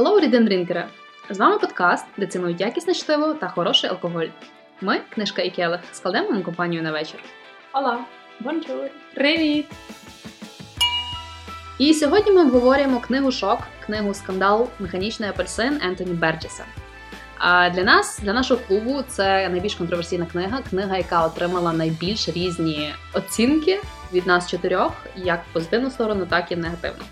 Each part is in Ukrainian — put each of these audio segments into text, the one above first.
Hello, Drinkere! З вами подкаст, де цінують якісне чтиво та хороший алкоголь. Ми, книжка і келих, складемо вам компанію на вечір. Ола, бонжур. Привіт! І сьогодні ми обговорюємо книгу Шок, книгу Скандал Механічний апельсин Ентоні Берджеса. А для нас, для нашого клубу, це найбільш контроверсійна книга, книга, яка отримала найбільш різні оцінки від нас чотирьох, як в позитивну сторону, так і в негативну.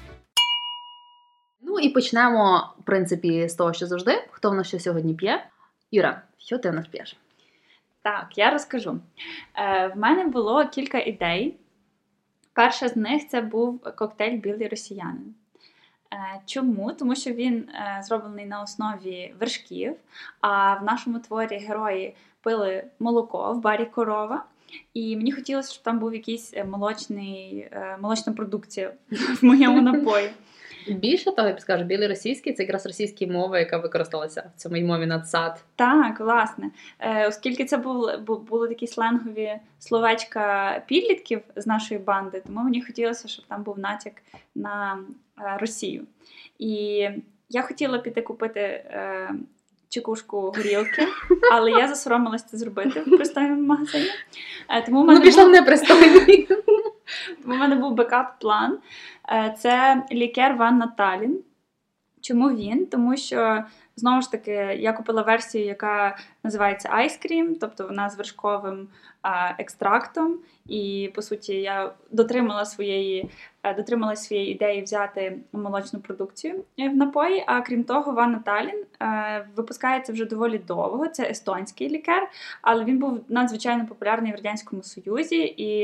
Ну і почнемо, в принципі, з того, що завжди. Хто в нас що сьогодні п'є? Юра, що ти в нас п'єш? Так, я розкажу. Е, в мене було кілька ідей. Перша з них це був коктейль Білий росіянин. Е, чому? Тому що він е, зроблений на основі вершків, а в нашому творі герої пили молоко в барі корова. І мені хотілося, щоб там був якийсь е, молочний, е, молочна продукція в моєму напої. Більше того, я б скажу, білий російський це якраз російська мова, яка використалася в цьому мові надсад. Так, власне. Е, оскільки це був, бу- були такі сленгові словечка підлітків з нашої банди, тому мені хотілося, щоб там був натяк на е, Росію. І я хотіла піти купити е, чекушку горілки, але я засоромилася це зробити в пристойному магазині. Е, тому в Ну, мене пішла в непристойний. в мене був бекап-план. Е, Це лікер Ван Наталін. Чому він? Тому що знову ж таки я купила версію, яка називається Ice Cream, тобто вона з вершковим екстрактом. І по суті я дотримала своєї, дотрималась своєї ідеї взяти молочну продукцію е, в напої. А крім того, Ван Наталін е, випускається вже доволі довго. Це естонський лікер, але він був надзвичайно популярний в радянському союзі. І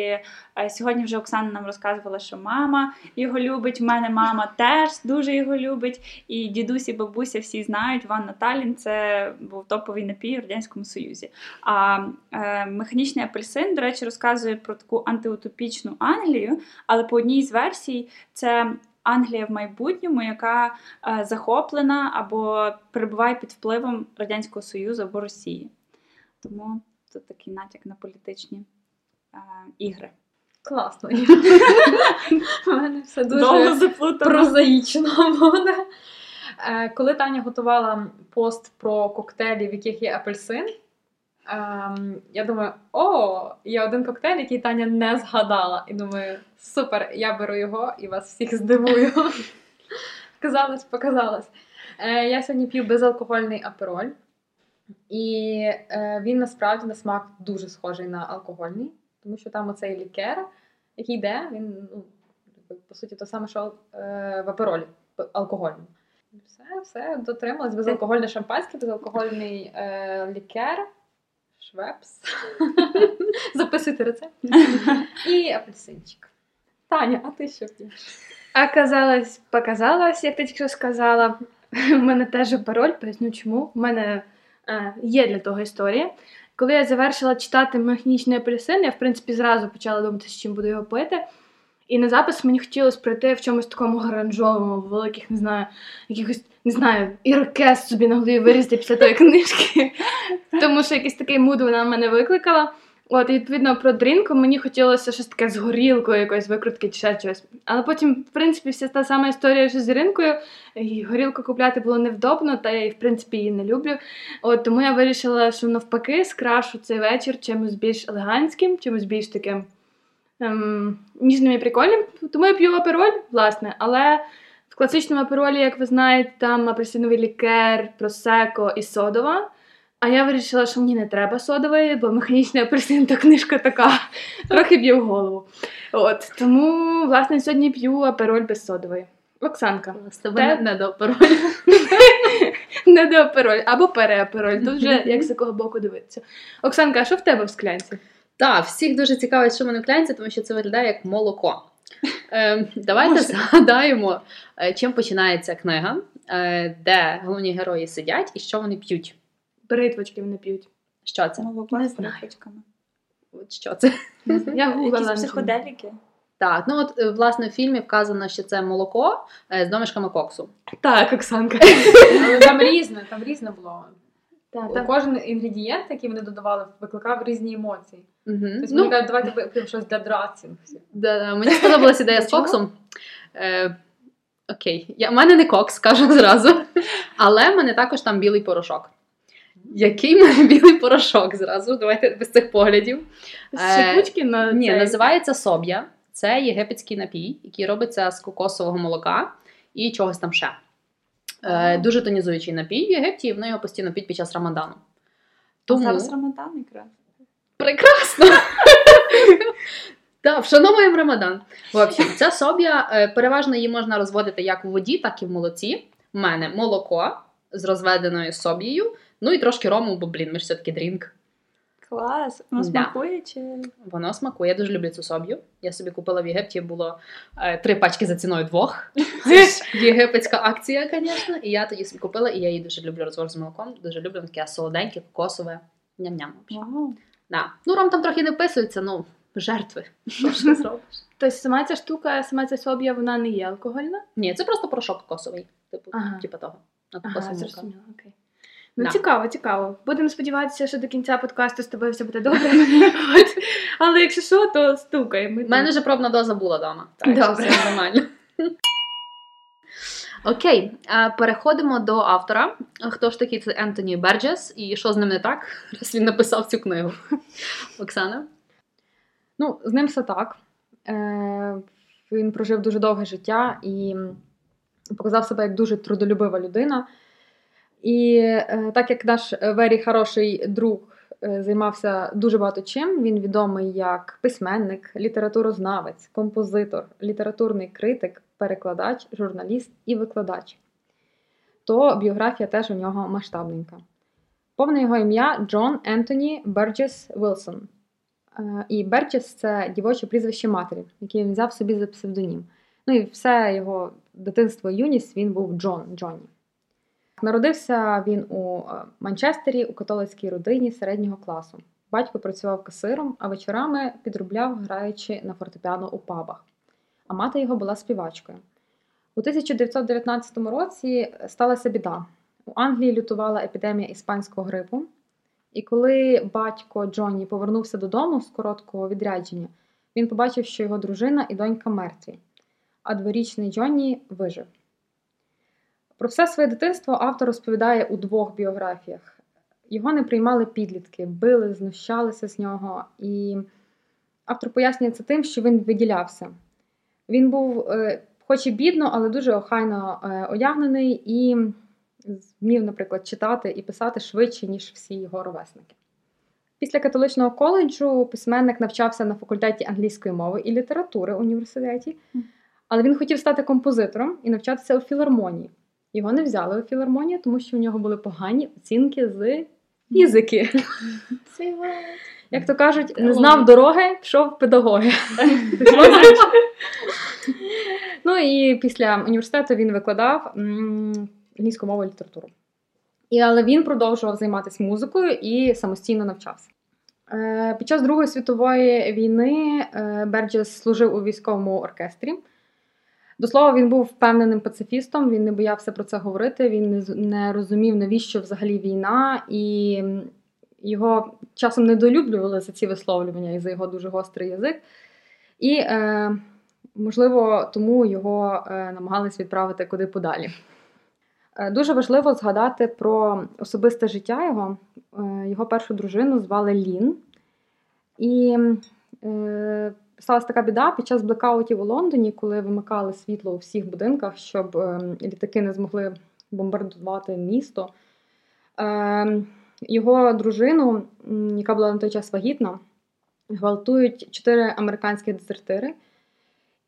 е, сьогодні вже Оксана нам розказувала, що мама його любить. В мене мама теж дуже його любить. І дідусь і бабуся всі знають, Ван Наталін це був топовий напій в радянському союзі. А е, механічний апельсин, до речі, розказує про таку антиутопічну Англію, але по одній з версій це. Англія в майбутньому, яка е, захоплена або перебуває під впливом Радянського Союзу або Росії. Тому тут такий натяк на політичні е, ігри. Класно. У мене все дуже прозаїчно буде. Е, Коли Таня готувала пост про коктейлі, в яких є апельсин, ем, я думаю, о, є один коктейль, який Таня не згадала. І думаю, супер, я беру його і вас всіх здивую. Казалось, показалось. Е, я сьогодні п'ю безалкогольний апероль. І е, він насправді на смак дуже схожий на алкогольний, тому що там оцей лікер, який йде, він ну, по суті то саме, що е, в аперолі алкогольному. Все, все, дотрималась. Безалкогольне шампанське, безалкогольний е, лікер, швепс. Записуйте рецепт. І апельсинчик. Таня, а ти що п'єш? Оказалось, показалось, як ти тільки що сказала. У мене теж пароль, поясню чому. У мене е, є для того історія. Коли я завершила читати механічний апельсин, я в принципі зразу почала думати, з чим буду його пити. І на запис мені хотілося прийти в чомусь такому гранжовому, в великих, не знаю, якихось, не знаю, ірокез собі на голові вирізати після тої книжки. Тому що якийсь такий муд вона в мене викликала. От, і відповідно про дрінку мені хотілося щось таке з горілкою, якоїсь викрутки чи ще щось. Але потім, в принципі, вся та сама історія, що з ринкою, і горілку купляти було невдобно, та я в принципі її не люблю. От тому я вирішила, що навпаки скрашу цей вечір чимось більш елегантським, чимось більш таким ем, ніжним і прикольним. Тому я п'ю апероль, власне, але в класичному аперолі, як ви знаєте, там апельсиновий лікер, просеко і содова. А я вирішила, що мені не треба содової, бо механічний апельсин то книжка така, трохи б'є в голову. От тому, власне, сьогодні п'ю апероль без содової. Оксанка. З тебе Те- не, до пароль. Не до апероль або переапероль. Тут вже як з якого боку дивитися. Оксанка, а що в тебе в склянці? Так, всіх дуже цікавить, що мене в клянці, тому що це виглядає як молоко. Е, давайте згадаємо, е, чим починається книга, е, де головні герої сидять і що вони п'ють. Бритвочки вони п'ють. Що це? Молоко Не з знаю. тряпочками. От Що це? Я гуглила. Якісь психоделіки. Так, ну от е, власне в фільмі вказано, що це молоко з домішками коксу. Так, Оксанка. Але там різне, там різне було. Так, так. Кожен інгредієнт, який вони додавали, викликав різні емоції. Угу. Тобто Ну, кажуть, давайте вип'ємо щось для драцінг. да, да, мені сподобалася ідея з коксом. Е, Окей, я, в мене не кокс, скажу зразу. Але в мене також там білий порошок. Який мене білий порошок зразу? Давайте без цих поглядів. Е, Шипучки на Ні, цей. називається соб'я. Це єгипетський напій, який робиться з кокосового молока і чогось там ще. Е, дуже тонізуючий напій в Єгипті, і вони його постійно п'ють під час Рамадану. Тому... Зараз Рамадан якраз. прекрасно! Так, вшановуємо Рамадан. В общем, ця соб'я е, переважно її можна розводити як в воді, так і в молоці. У мене молоко з розведеною соб'єю, ну і трошки рому, бо блін, ми ж все-таки drink. Клас. Воно Да. смакує чи. Воно смакує. Я дуже люблю цю соб'ю. Я собі купила в Єгипті, було е, три пачки за ціною двох. Це ж єгипетська акція, звісно. І я тоді собі купила, і я її дуже люблю розвар з молоком. Дуже люблю таке солоденьке, кокосове. Ням-ням. Вау. Да. Ну, ром там трохи не вписується, ну, жертви. Що ж ти зробиш? Тобто сама ця штука, сама ця соб'я, вона не є алкогольна? Ні, це просто порошок кокосовий. Типу, Ага. типу того. На Ага, зрозуміло, окей. Ну, Да. цікаво, цікаво. Будемо сподіватися, що до кінця подкасту з тобою все буде добре. От. Але якщо що, то стукай. У мене вже пробна доза була вдома. Так, Добре. все нормально. Окей, переходимо до автора. Хто ж такий це Ентоні Берджес і що з ним не так, раз він написав цю книгу? Оксана? Ну, з ним все так. Е, він прожив дуже довге життя і показав себе як дуже трудолюбива людина. І е, так як наш Вері хороший друг е, займався дуже багато чим, він відомий як письменник, літературознавець, композитор, літературний критик, перекладач, журналіст і викладач. То біографія теж у нього масштабненька. Повне його ім'я Джон Ентоні Берджес Вілсон. Е, І Берджес це дівоче прізвище матері, яке він взяв собі за псевдонім. Ну і все його дитинство і юність він був Джон Джонні. Народився він у е, Манчестері у католицькій родині середнього класу. Батько працював касиром, а вечорами підробляв, граючи на фортепіано у пабах. А мати його була співачкою. У 1919 році сталася біда. У Англії лютувала епідемія іспанського грипу. І коли батько Джонні повернувся додому з короткого відрядження, він побачив, що його дружина і донька мертві, а дворічний Джонні вижив. Про все своє дитинство автор розповідає у двох біографіях. Його не приймали підлітки, били, знущалися з нього, і автор пояснює це тим, що він виділявся. Він був, е, хоч і бідно, але дуже охайно е, одягнений і змів, наприклад, читати і писати швидше, ніж всі його ровесники. Після католичного коледжу письменник навчався на факультеті англійської мови і літератури університеті, але він хотів стати композитором і навчатися у філармонії. Його не взяли у філармонію, тому що у нього були погані оцінки з фізики. Як то кажуть, не знав дороги, пішов педагоги. ну і після університету він викладав англійську мову і літературу. І, але він продовжував займатися музикою і самостійно навчався. Е, Під час Другої світової війни е, Берджес служив у військовому оркестрі. До слова, він був впевненим пацифістом, він не боявся про це говорити, він не, розумів, навіщо взагалі війна, і його часом недолюблювали за ці висловлювання і за його дуже гострий язик. І, е, можливо, тому його е, намагались відправити куди подалі. Е, Дуже важливо згадати про особисте життя його. Е, Його першу дружину звали Лін. І е, сталася така біда під час блекаутів у Лондоні, коли вимикали світло у всіх будинках, щоб е, літаки не змогли бомбардувати місто. Е, Його дружину, яка була на той час вагітна, гвалтують чотири американські дезертири.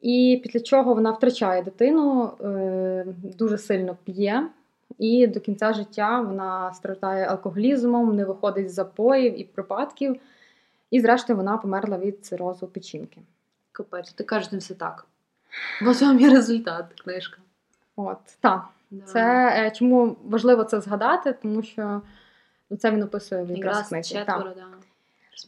І після чого вона втрачає дитину, е, дуже сильно п'є, і до кінця життя вона страждає алкоголізмом, не виходить з запоїв і припадків. І, зрештою, вона померла від цирозу печінки. Капець, ти кажеш не все так. Ось вам є результат, книжка. От, так. Да. Це е, чому важливо це згадати, тому що ну, це він описує в якраз. Так.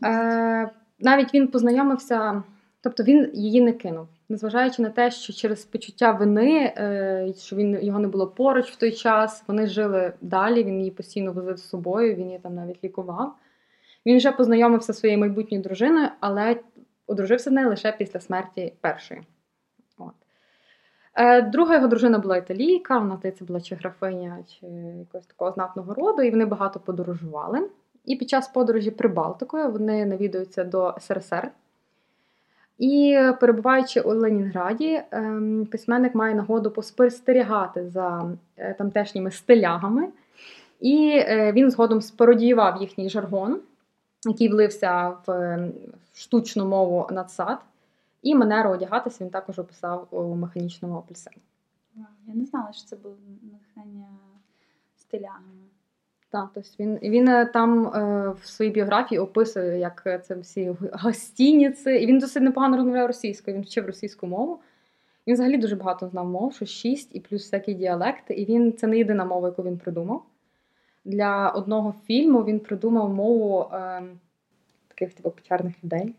да. Е, навіть він познайомився, тобто він її не кинув, незважаючи на те, що через почуття вини, е, що він його не було поруч в той час, вони жили далі, він її постійно возив з собою, він її там навіть лікував. Він вже познайомився зі своєю майбутньою дружиною, але одружився з нею лише після смерті першої. От. Е, Друга його дружина була італійка, вона здається, була чи графиня, чи якогось такого знатного роду, і вони багато подорожували. І під час подорожі Прибалтикою вони навідуються до СРСР. І перебуваючи у Ленінграді, ем, письменник має нагоду поспостерігати за е, тамтешніми стилягами, і е, він згодом спародіював їхній жаргон, який влився в е, штучну мову надсад. І манеру одягатися він також описав у механічному апельсині. Я не знала, що це було натхнення стилями. Так, тобто він, він е, там е, в своїй біографії описує, як е, це всі гостиниці. І він досить непогано розмовляє російською, він вчив російську мову. Він взагалі дуже багато знав мов, що шість і плюс всякі діалекти. І він це не єдина мова, яку він придумав. Для одного фільму він придумав мову е, таких типу печерних людей.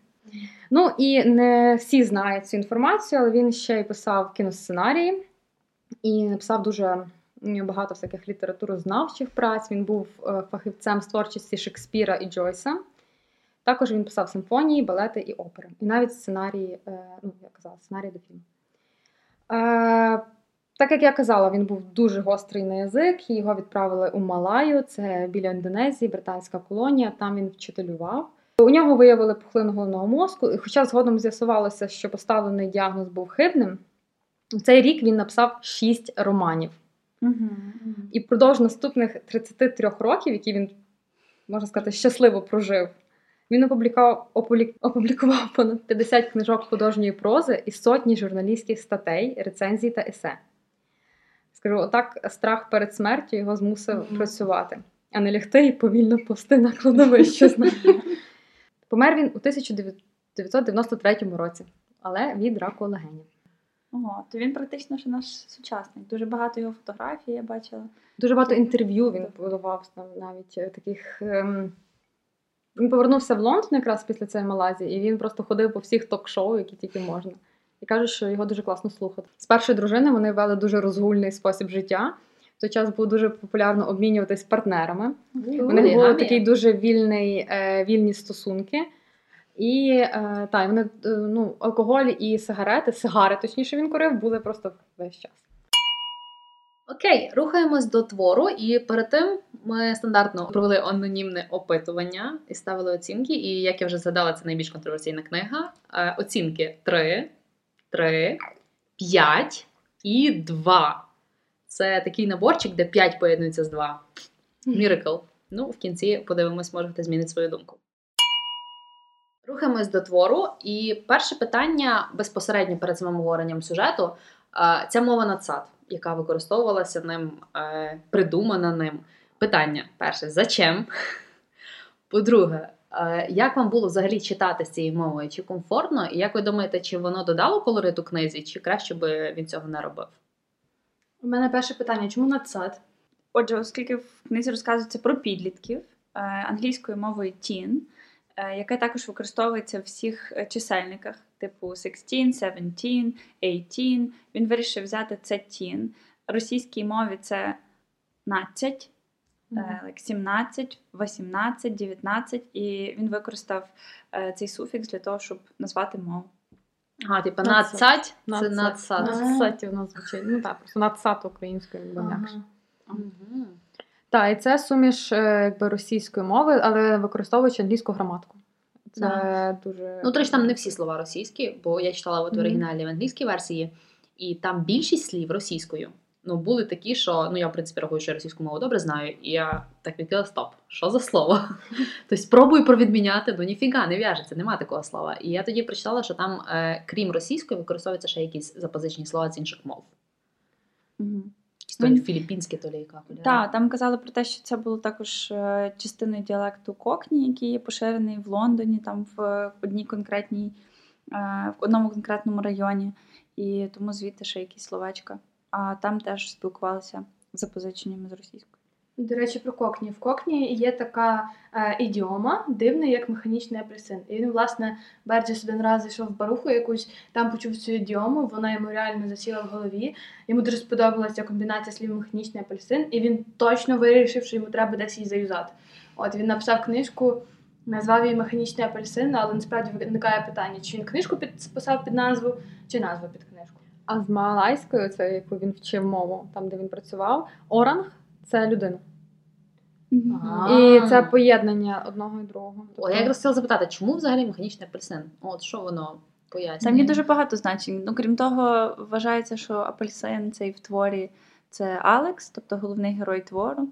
Ну і не всі знають цю інформацію, але він ще й писав кіносценарії і написав дуже багато всяких літературознавчих праць. Він був е, фахівцем з творчості Шекспіра і Джойса. Також він писав симфонії, балети і опери. І навіть сценарії, е, ну, я казала, сценарії до фільму. Так як я казала, він був дуже гострий на язик, і його відправили у Малаю, це біля Індонезії, британська колонія, там він вчителював. У нього виявили пухлину головного мозку, і хоча згодом з'ясувалося, що поставлений діагноз був хибним, в цей рік він написав шість романів. Угу. І впродовж наступних 33 років, які він, можна сказати, щасливо прожив, він опублікував, опублі- опублікував понад 50 книжок художньої прози і сотні журналістських статей, рецензій та есе. Скажу, отак страх перед смертю його змусив Мгм. працювати, а не лягти і повільно повсти на кладовище. Помер він у 1993 році, але від раку легенів. Ого, то він практично ще наш сучасник. Дуже багато його фотографій я бачила. Дуже багато інтерв'ю він подавав навіть е, таких. Ем... Він повернувся в Лондон якраз після цієї Малайзії, і він просто ходив по всіх ток-шоу, які тільки можна. І каже, що його дуже класно слухати. З першої дружини вони вели дуже розгульний спосіб життя. В той час було дуже популярно обмінюватись партнерами. У них були такий дуже вільний, е, вільні стосунки. І е, та, і вони, е, ну, алкоголь і сигарети, сигари, точніше, він курив, були просто весь час. Окей, рухаємось до твору, і перед тим ми стандартно провели анонімне опитування і ставили оцінки. І як я вже згадала, це найбільш контроверсійна книга. Оцінки 3, 3, 5 і 2. Це такий наборчик, де 5 поєднується з 2. Міракл. Ну, в кінці подивимось, може хтось змінить свою думку. Рухаємось до твору. І перше питання безпосередньо перед самим говоренням сюжету. Е, Ця мова надсад, яка використовувалася ним, е, придумана ним. Питання перше: зачем? По-друге, як вам було взагалі читати з цією мовою? Чи комфортно? І як ви думаєте, чи воно додало колориту книзі, чи краще би він цього не робив? У мене перше питання: чому надсад? Отже, оскільки в книзі розказується про підлітків е, англійською мовою teen, е, яке також використовується в всіх е, чисельниках, типу 16, 17, 18, він вирішив взяти це teen. Російській мові це 15, е, like 17, 18, 19, і він використав е, цей суфікс для того, щоб назвати мову. А, типу, Надсад. надсадь це Надсад. надсад. Надсад воно звучить. Ну так, просто надсад українською, якби м'якше. Так, і це суміш е, якби російської мови, але використовуючи англійську граматику. Це Да. дуже. Ну, до речі, там не всі слова російські, бо я читала от в оригіналі в англійській версії, і там більшість слів російською. Ну, були такі, що ну я в принципі рахую, що я російську мову добре знаю, і я так відкрила стоп. Що за слово? Тобто спробую провідміняти, ну ніфіга, не в'яжеться, нема такого слова. І я тоді прочитала, що там, е, крім російської, використовуються ще якісь запозичені слова з інших мов. То Він- філіппінське, то яка. Так, там казали про те, що це було також е, частиною діалекту Кокні, який є поширений в Лондоні, там в одній конкретній, е, в одному конкретному районі, і тому звідти ще якісь словечка. А там теж спілкувалися з запозиченнями з російською. До речі, про кокні. В кокні є така е, ідіома, дивна, як механічний апельсин. І він, власне, Берджес один раз зайшов в баруху якусь, там почув цю ідіому, вона йому реально засіла в голові. Йому дуже сподобалася комбінація слів механічний апельсин, і він точно вирішив, що йому треба десь її заюзати. От він написав книжку, назвав її механічний апельсин, але насправді виникає питання, чи він книжку підписав під назву, чи назву під книжку. А з малайською, це яку він вчив мову, там де він працював, оранг це людина. І це поєднання одного і другого. О, я якраз хотіла запитати, чому взагалі механічний апельсин? От що воно пояснює? Там є дуже багато значень. Ну, крім того, вважається, що апельсин цей в творі це Алекс, тобто головний герой твору.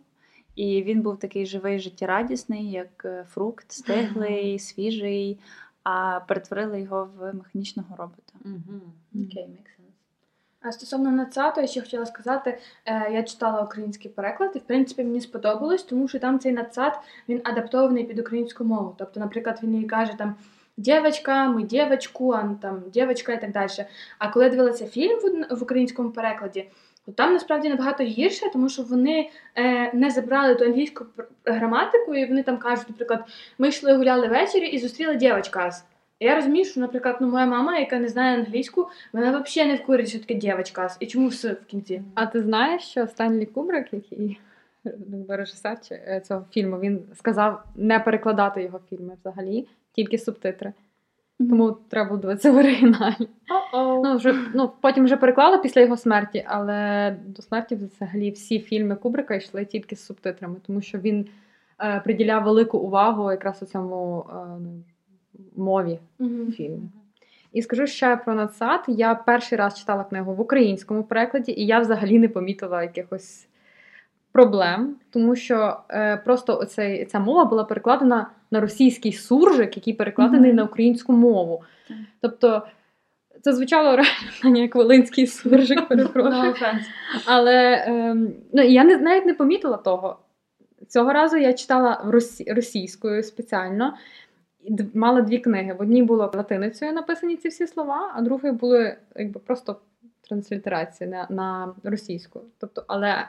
І він був такий живий, життєрадісний, як е, фрукт, стиглий, свіжий, а перетворили його в механічного робота. Окей, стосовно нацату, я ще хотіла сказати, е, я читала український переклад, і в принципі мені сподобалось, тому що там цей нацат він адаптований під українську мову. Тобто, наприклад, він їй каже там дівчинка, ми дівчинку, а там дівчинка і так далі. А коли дивилася фільм в, українському перекладі, то там насправді набагато гірше, тому що вони е, не забрали ту англійську граматику, і вони там кажуть, наприклад, ми йшли гуляли ввечері і зустріли дівчинка. Я розумію, що, наприклад, ну, моя мама, яка не знає англійську, вона взагалі не в курсі, що таке дівчинка, і чому с в кінці. А ти знаєш, що Стенлі Кубрик, який режисер е, цього фільму, він сказав не перекладати його фільми взагалі, тільки субтитри. Тому треба було дивитися в оригіналі. Ну, вже, ну, потім вже переклали після його смерті, але до смерті взагалі всі фільми Кубрика йшли тільки з субтитрами, тому що він е, приділяв велику увагу якраз у цьому е, ну, мові фільму. І скажу ще про надсад. Я перший раз читала книгу в українському перекладі, і я взагалі не помітила якихось проблем, тому що е, просто оцей, ця мова була перекладена на російський суржик, який перекладений Мгм. на українську мову. Так. Тобто це звучало реально як волинський суржик, перепрошую. Але ем, ну, я не, навіть не помітила того. Цього разу я читала росі, російською спеціально. Мала дві книги. В одній було латиницею написані ці всі слова, а другої були якби просто транслітерація на, на російську. Тобто, але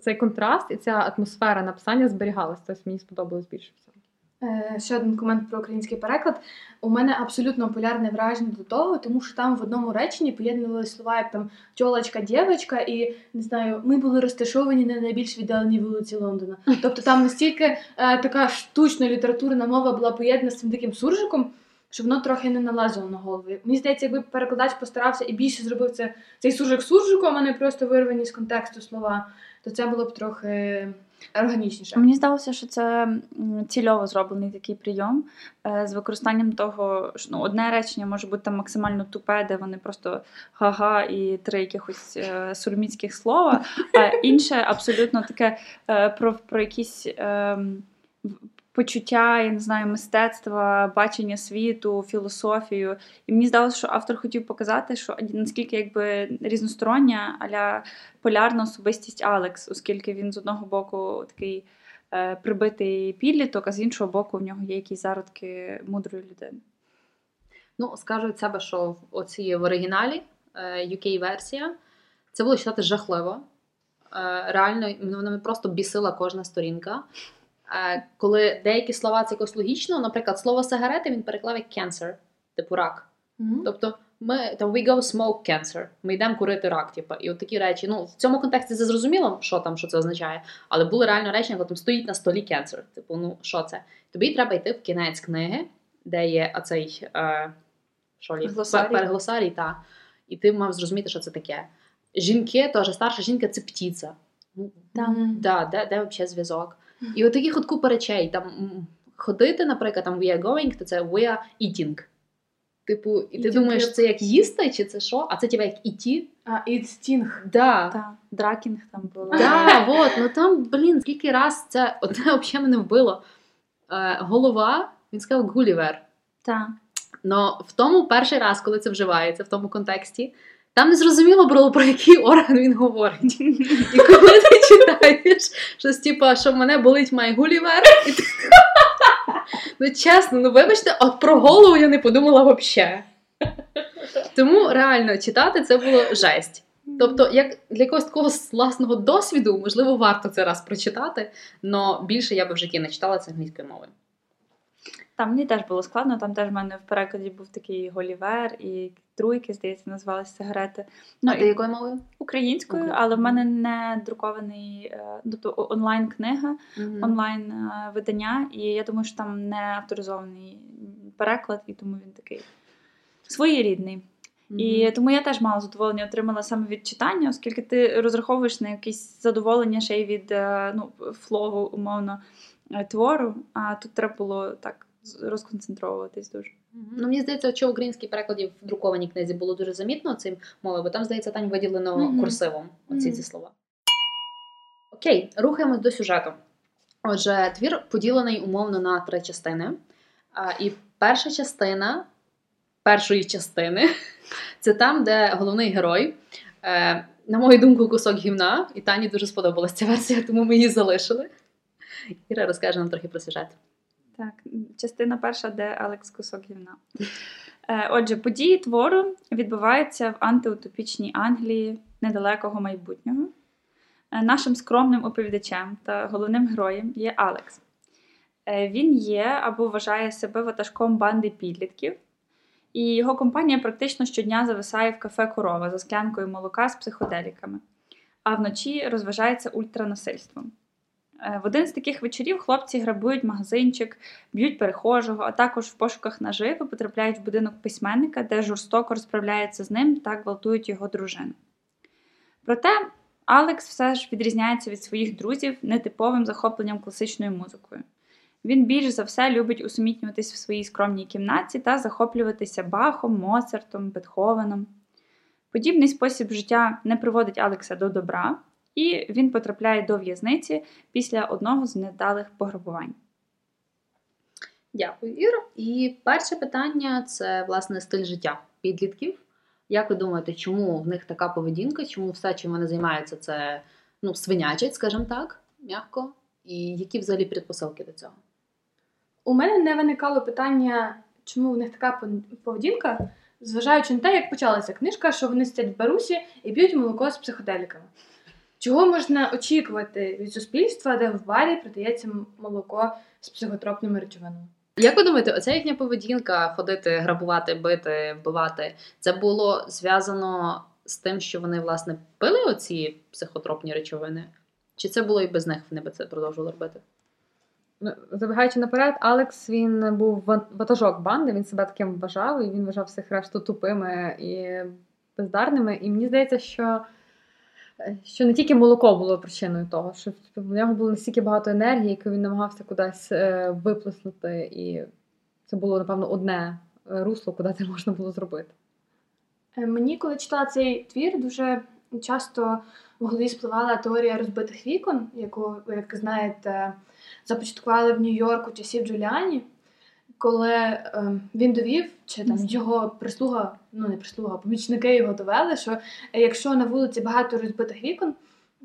цей контраст і ця атмосфера написання зберігалася. Тобто мені сподобалось більше всього. Е, ще один комент про український переклад. У мене абсолютно полярне враження до того, тому що там в одному реченні поєднували слова як там тьолочка, дівчинка, і не знаю, ми були розташовані на найбільш віддаленій вулиці Лондона. Тобто там настільки е, така штучна літературна мова була поєднана з цим диким суржиком, що воно трохи не налазило на голову. Мені здається, якби перекладач постарався і більше зробив це цей суржик суржиком, а не просто вирвані з контексту слова, то це було б трохи органічніше. Мені здалося, що це цільово зроблений такий прийом е, з використанням того, що ну, одне речення може бути там максимально тупе, де вони просто га-га і три якихось е, сурміцьких слова, а інше абсолютно таке е, про, про якісь. Почуття, я не знаю, мистецтва, бачення світу, філософію. І мені здалося, що автор хотів показати, що наскільки якби різностороння, аля полярна особистість Алекс, оскільки він з одного боку такий е, прибитий підліток, а з іншого боку, в нього є якісь зародки мудрої людини. Ну, скажу від себе, що оці в оригіналі е, UK-версія це було читати жахливо. Е, Реально, мене мене просто бісила кожна сторінка. Коли деякі слова це якось логічно, наприклад, слово сигарети він переклав як cancer, типу рак. Мгм. Тобто ми там we go smoke cancer, ми йдемо курити рак, типу, і от такі речі. Ну, в цьому контексті це зрозуміло, що там, що це означає. Але були реально речення, коли там стоїть на столі cancer. Типу, ну що це? Тобі треба йти в кінець книги, де є оцей е, що лі, Глосарій. переглосарій, та. І ти мав зрозуміти, що це таке. Жінки, теж старша жінка це птіця. Ну, Мгм. Да, де, де взагалі зв'язок? І от таких от купа речей. Там ходити, наприклад, там we are going, то це we are eating. Типу, і ти Eating думаєш, це як їсти, чи це що? А це типа як іті? А, it's sting. Да. Та, дракінг там було. Да, вот, ну там, блін, скільки раз це одне взагалі мене вбило. Е, голова, він сказав Гулівер. Та. Но в тому перший раз, коли це вживається в тому контексті, там не зрозуміло було, про який орган він говорить. І коли ти читаєш щось, типу, що мене болить my gulliver, ти... ну чесно, ну вибачте, от про голову я не подумала взагалі. Тому реально читати це було жесть. Тобто, як для якогось такого власного досвіду, можливо, варто це раз прочитати, але більше я би в житті не читала це англійською мовою. Там мені теж було складно, там теж в мене в перекладі був такий гулівер і труйки, здається, називалися сигарети. Ну, а ти і якою мовою? Українською, але в мене не друкований, е, тобто онлайн-книга, онлайн е, видання, і я думаю, що там не авторизований переклад, і тому він такий своєрідний. І тому я теж мало задоволення отримала саме від читання, оскільки ти розраховуєш на якесь задоволення ще й від е, ну, флову, умовно, твору, а тут треба було так розконцентровуватись дуже. Ну, мені здається, що в українській перекладі в друкованій книзі було дуже замітно цим мовою, бо там, здається, Тань виділено Мгм. курсивом оці ці слова. Окей, рухаємось до сюжету. Отже, твір поділений умовно на три частини. А, і перша частина першої частини це там, де головний герой. Е, на мою думку, кусок гімна, і Тані дуже сподобалася ця версія, тому ми її залишили. Іра розкаже нам трохи про сюжет. Так, частина перша, де Алекс кусок гівна. Е, Отже, події твору відбуваються в антиутопічній Англії недалекого майбутнього. Е, Нашим скромним оповідачем та головним героєм є Алекс. Е, Він є або вважає себе ватажком банди підлітків, і його компанія практично щодня зависає в кафе корова за склянкою молока з психоделіками, а вночі розважається ультранасильством. Е, В один з таких вечорів хлопці грабують магазинчик, б'ють перехожого, а також в пошуках наживи потрапляють в будинок письменника, де жорстоко розправляються з ним та гвалтують його дружину. Проте Алекс все ж відрізняється від своїх друзів нетиповим захопленням класичною музикою. Він більш за все любить усумітнюватись в своїй скромній кімнаті та захоплюватися Бахом, Моцартом, Бетховеном. Подібний спосіб життя не приводить Алекса до добра, і він потрапляє до в'язниці після одного з невдалих пограбувань. Дякую, Іро. І перше питання це власне стиль життя підлітків. Як ви думаєте, чому в них така поведінка? Чому все, чим вони займаються, це ну, свинячать, скажімо так, м'яко? І які взагалі предпосилки до цього? У мене не виникало питання, чому в них така поведінка, зважаючи на те, як почалася книжка, що вони сидять в барусі і п'ють молоко з психоделіками. Чого можна очікувати від суспільства, де в барі продається молоко з психотропними речовинами? Як ви думаєте, оця їхня поведінка ходити, грабувати, бити, вбивати, це було зв'язано з тим, що вони власне пили оці психотропні речовини? Чи це було і без них вони би це продовжували робити? Ну, Забігаючи наперед, Алекс він був ва- ватажок банди, він себе таким вважав, і він вважав всіх решту тупими і бездарними. І мені здається, що, що не тільки молоко було причиною того, що в нього було настільки багато енергії, яку він намагався кудись е, виплеснути, і це було, напевно, одне е, русло, куди це можна було зробити. Е, Мені, коли читала цей твір, дуже часто в голові спливала теорія розбитих вікон, яку, як знаєте, започаткували в Нью-Йорку часів Джуліані, коли е, він довів, чи там його прислуга, ну не прислуга, а помічники його довели, що е, якщо на вулиці багато розбитих вікон,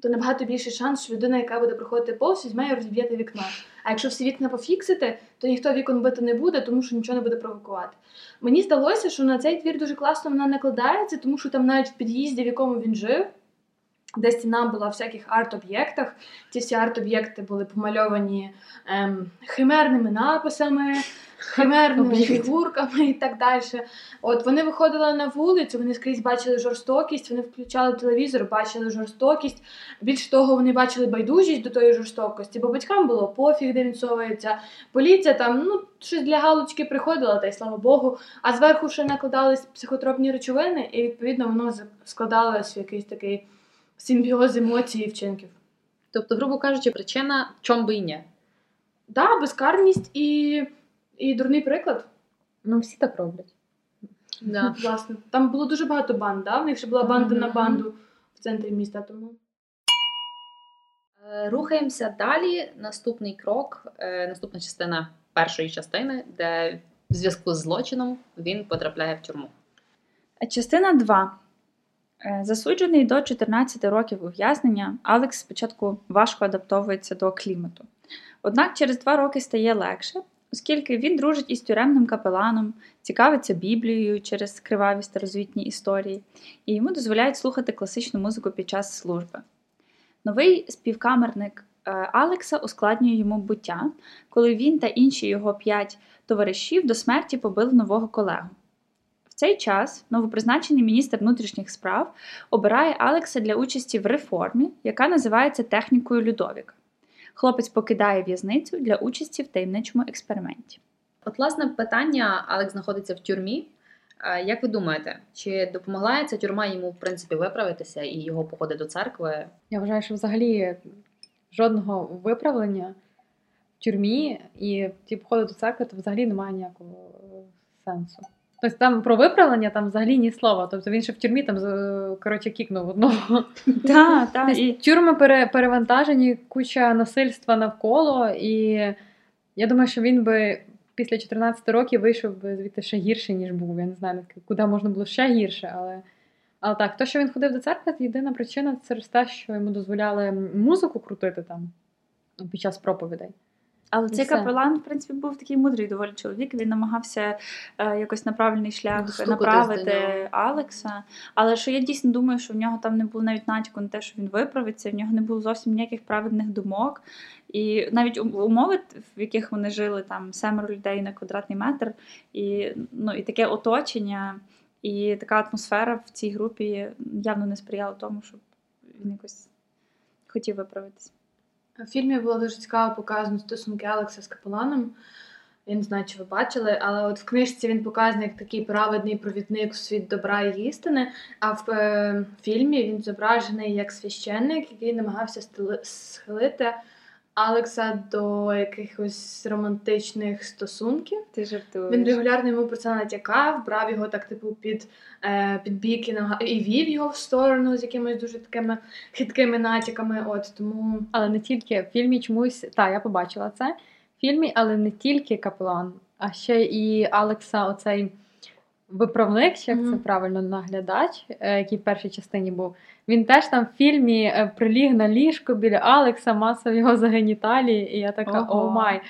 то набагато більший шанс, що людина, яка буде проходити повз, візьме і розіб'єте вікно. А якщо всі вікна пофіксити, то ніхто вікон бити не буде, тому що нічого не буде провокувати. Мені здалося, що на цей твір дуже класно вона накладається, тому що там навіть в під'їзді, в якому він жив, де стіна була в всяких арт-об'єктах. Ці всі арт-об'єкти були помальовані ем, химерними написами, химерними фігурками і так далі. От вони виходили на вулицю, вони скрізь бачили жорстокість, вони включали телевізор, бачили жорстокість. Більш того, вони бачили байдужість до тої жорстокості, бо батькам було пофіг, де він совається. Поліція там ну щось для галочки приходила, та й слава Богу. А зверху ще накладались психотропні речовини, і відповідно воно складалось в якийсь такий симбіоз емоцій і вчинків. Тобто, грубо кажучи, причина чом би і ні. Да, безкарність і, і дурний приклад. Ну, всі так роблять. Да. Власне, там було дуже багато банд, да? в них ще була банда на банду в центрі міста. Тому Е, Рухаємося далі. Наступний крок, е, наступна частина першої частини, де в зв'язку з злочином він потрапляє в тюрму. Частина 2. Е, Засуджений до 14 років ув'язнення, Алекс спочатку важко адаптовується до клімату. Однак через два роки стає легше, оскільки він дружить із тюремним капеланом, цікавиться Біблією через криваві старозвітні історії, і йому дозволяють слухати класичну музику під час служби. Новий співкамерник е, Алекса ускладнює йому буття, коли він та інші його п'ять товаришів до смерті побили нового колегу. В цей час новопризначений міністр внутрішніх справ обирає Алекса для участі в реформі, яка називається технікою Людовіка. Хлопець покидає в'язницю для участі в таємничому експерименті. От, власне, питання: Алекс знаходиться в тюрмі. Як ви думаєте, чи допомогла ця тюрма йому в принципі виправитися і його походи до церкви? Я вважаю, що взагалі жодного виправлення в тюрмі і ті походи до церкви, то взагалі немає ніякого е, сенсу. Тобто там про виправлення там взагалі ні слова. Тобто він ще в тюрмі там коротше кікнув одного. Так, так. Тобто І Тюрми пере, перевантажені, куча насильства навколо, і я думаю, що він би після 14 років вийшов би звідти ще гірше, ніж був. Я не знаю, куди можна було ще гірше, але. Але так, то, що він ходив до церкви, це єдина причина це те, що йому дозволяли музику крутити там під час проповідей. Але цей капелан, в принципі, був такий мудрий доволі чоловік. Він намагався е, якось на правильний шлях Достукатись направити. Алекса. Але що я дійсно думаю, що в нього там не було навіть натяку на те, що він виправиться, в нього не було зовсім ніяких праведних думок. І навіть умови, в яких вони жили, там семеро людей на квадратний метр, і, ну, і таке оточення, і така атмосфера в цій групі явно не сприяла тому, щоб він якось хотів виправитися. В фільмі було дуже цікаво показано стосунки Алекса з Капеланом. Я не чи ви бачили, але от в книжці він показаний як такий праведний провідник у світ добра і істини. А в е, фільмі він зображений як священник, який намагався схилити Алекса до якихось романтичних стосунків. Ти жартуєш. Він регулярно йому про це натякав, брав його так, типу, під, е, під бік і, нага- і вів його в сторону з якимись дуже такими хиткими натяками. От тому Але не тільки в фільмі чомусь, та я побачила це в фільмі, але не тільки капелан, а ще і Алекса, оцей виправник, чи як це правильно, наглядач, е, який в першій частині був. Він теж там в фільмі е, приліг на ліжко біля Алекса, мацав його за геніталії, і я така, Ого. oh my.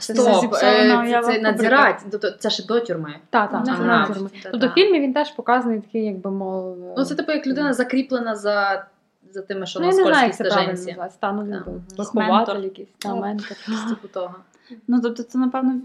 Це Стоп, е, це, це надзирать, тобто це ще до тюрми. Та, та, це Ага. тюрми. Тобто в фільмі він теж показаний такий, якби мов. Ну це типу як людина закріплена за, за тими, що ну, на я не знаю, скользькій як це правильно називається. Та, ну, Та. ніби Якийсь та, Ну. ментор. Типу того. Ну, тобто, це, напевно,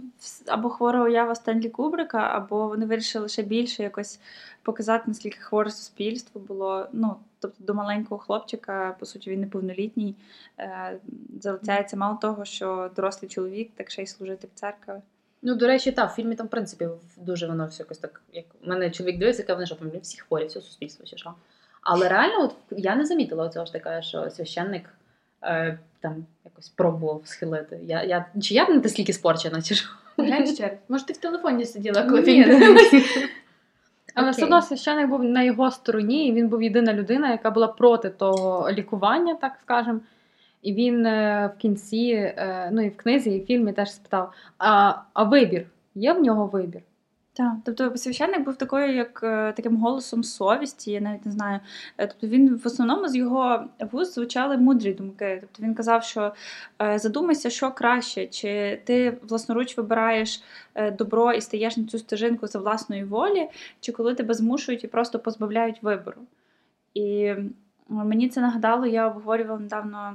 або хвора уява Стенлі Кубрика, або вони вирішили ще більше якось показати, наскільки хворе суспільство було. Ну, тобто до маленького хлопчика, по суті, він неповнолітній, е, залицяється мало того, що дорослий чоловік, так ще й служитель церкви. Ну, до речі, так, в фільмі там, в принципі, дуже воно все якось так, як у мене чоловік дивиться, яка вони що там всі хворі, все суспільство чи що. Але реально, от я не замітила цього ж таке, що священник е, там якось пробував схилити. Я, я, чи я не настільки спорчена, чи що? глянь ще раз. Може, ти в телефоні сиділа, коли Ні, не? Але все одно священик був на його стороні, і він був єдина людина, яка була проти того лікування, так скажемо. І він е, в кінці, е, ну і в книзі, і в фільмі теж спитав: а, а вибір? Є в нього вибір? Так, тобто священник був такою, як е, таким голосом совісті, я навіть не знаю. Е, Тобто він в основному з його вуст звучали мудрі думки. Тобто він казав, що е, задумайся, що краще, чи ти власноруч вибираєш добро і стаєш на цю стежинку за власної волі, чи коли тебе змушують і просто позбавляють вибору. І мені це нагадало, я обговорювала недавно.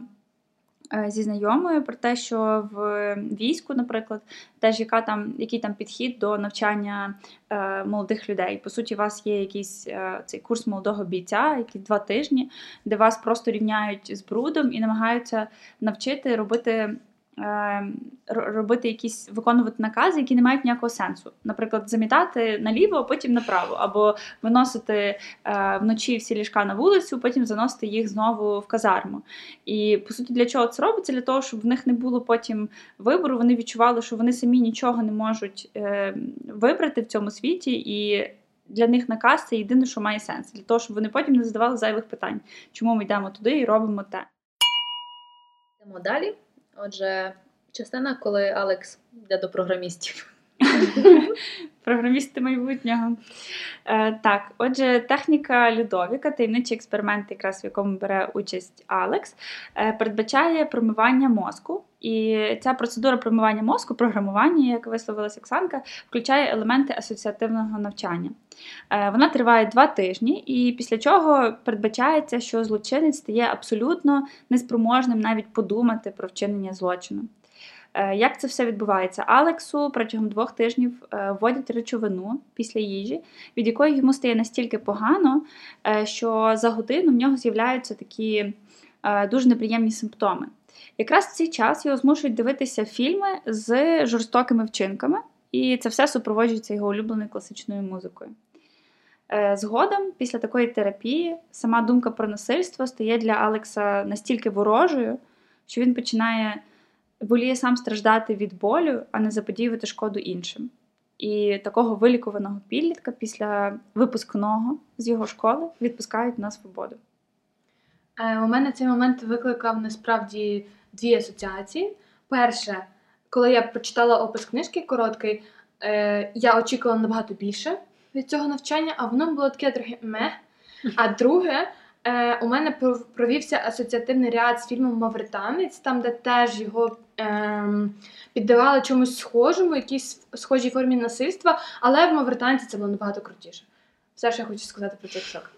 Е, Зі знайомою про те, що в війську, наприклад, теж яка там, який там підхід до навчання е, молодих людей. По суті, у вас є якийсь е, цей курс молодого бійця, який два тижні, де вас просто рівняють з брудом і намагаються навчити робити. Е, ро- Робити якісь виконувати накази, які не мають ніякого сенсу. Наприклад, замітати наліво, а потім направо, або виносити е, вночі всі ліжка на вулицю, потім заносити їх знову в казарму. І по суті, для чого це робиться? Для того, щоб в них не було потім вибору, вони відчували, що вони самі нічого не можуть е, вибрати в цьому світі, і для них наказ це єдине, що має сенс, для того, щоб вони потім не задавали зайвих питань, чому ми йдемо туди і робимо те. Йдемо далі. Отже, частина, коли Алекс йде до програмістів. Програмісти майбутнього. Е, так, отже, техніка Людовіка, таємничий експеримент, якраз в якому бере участь Алекс, е, передбачає промивання мозку. І ця процедура промивання мозку, програмування, як висловилася Оксанка, включає елементи асоціативного навчання. Е, Вона триває два тижні, і після чого передбачається, що злочинець стає абсолютно неспроможним навіть подумати про вчинення злочину. Е, Як це все відбувається? Алексу протягом двох тижнів е, вводять речовину після їжі, від якої йому стає настільки погано, що за годину в нього з'являються такі дуже неприємні симптоми. Якраз в цей час його змушують дивитися фільми з жорстокими вчинками, і це все супроводжується його улюбленою класичною музикою. Е, Згодом, після такої терапії, сама думка про насильство стає для Алекса настільки ворожою, що він починає воліє сам страждати від болю, а не заподіювати шкоду іншим. І такого вилікуваного підлітка після випускного з його школи відпускають на свободу. Е, У мене цей момент викликав насправді дві асоціації. Перше, коли я прочитала опис книжки короткий, е, я очікувала набагато більше від цього навчання, а воно було таке трохи мeh. А друге, е, у мене провівся асоціативний ряд з фільмом Мавританець, там, де теж його ем, піддавали чомусь схожому, якійсь схожій формі насильства, але в Мавританці це було набагато крутіше. Все, що я хочу сказати про цей кусок.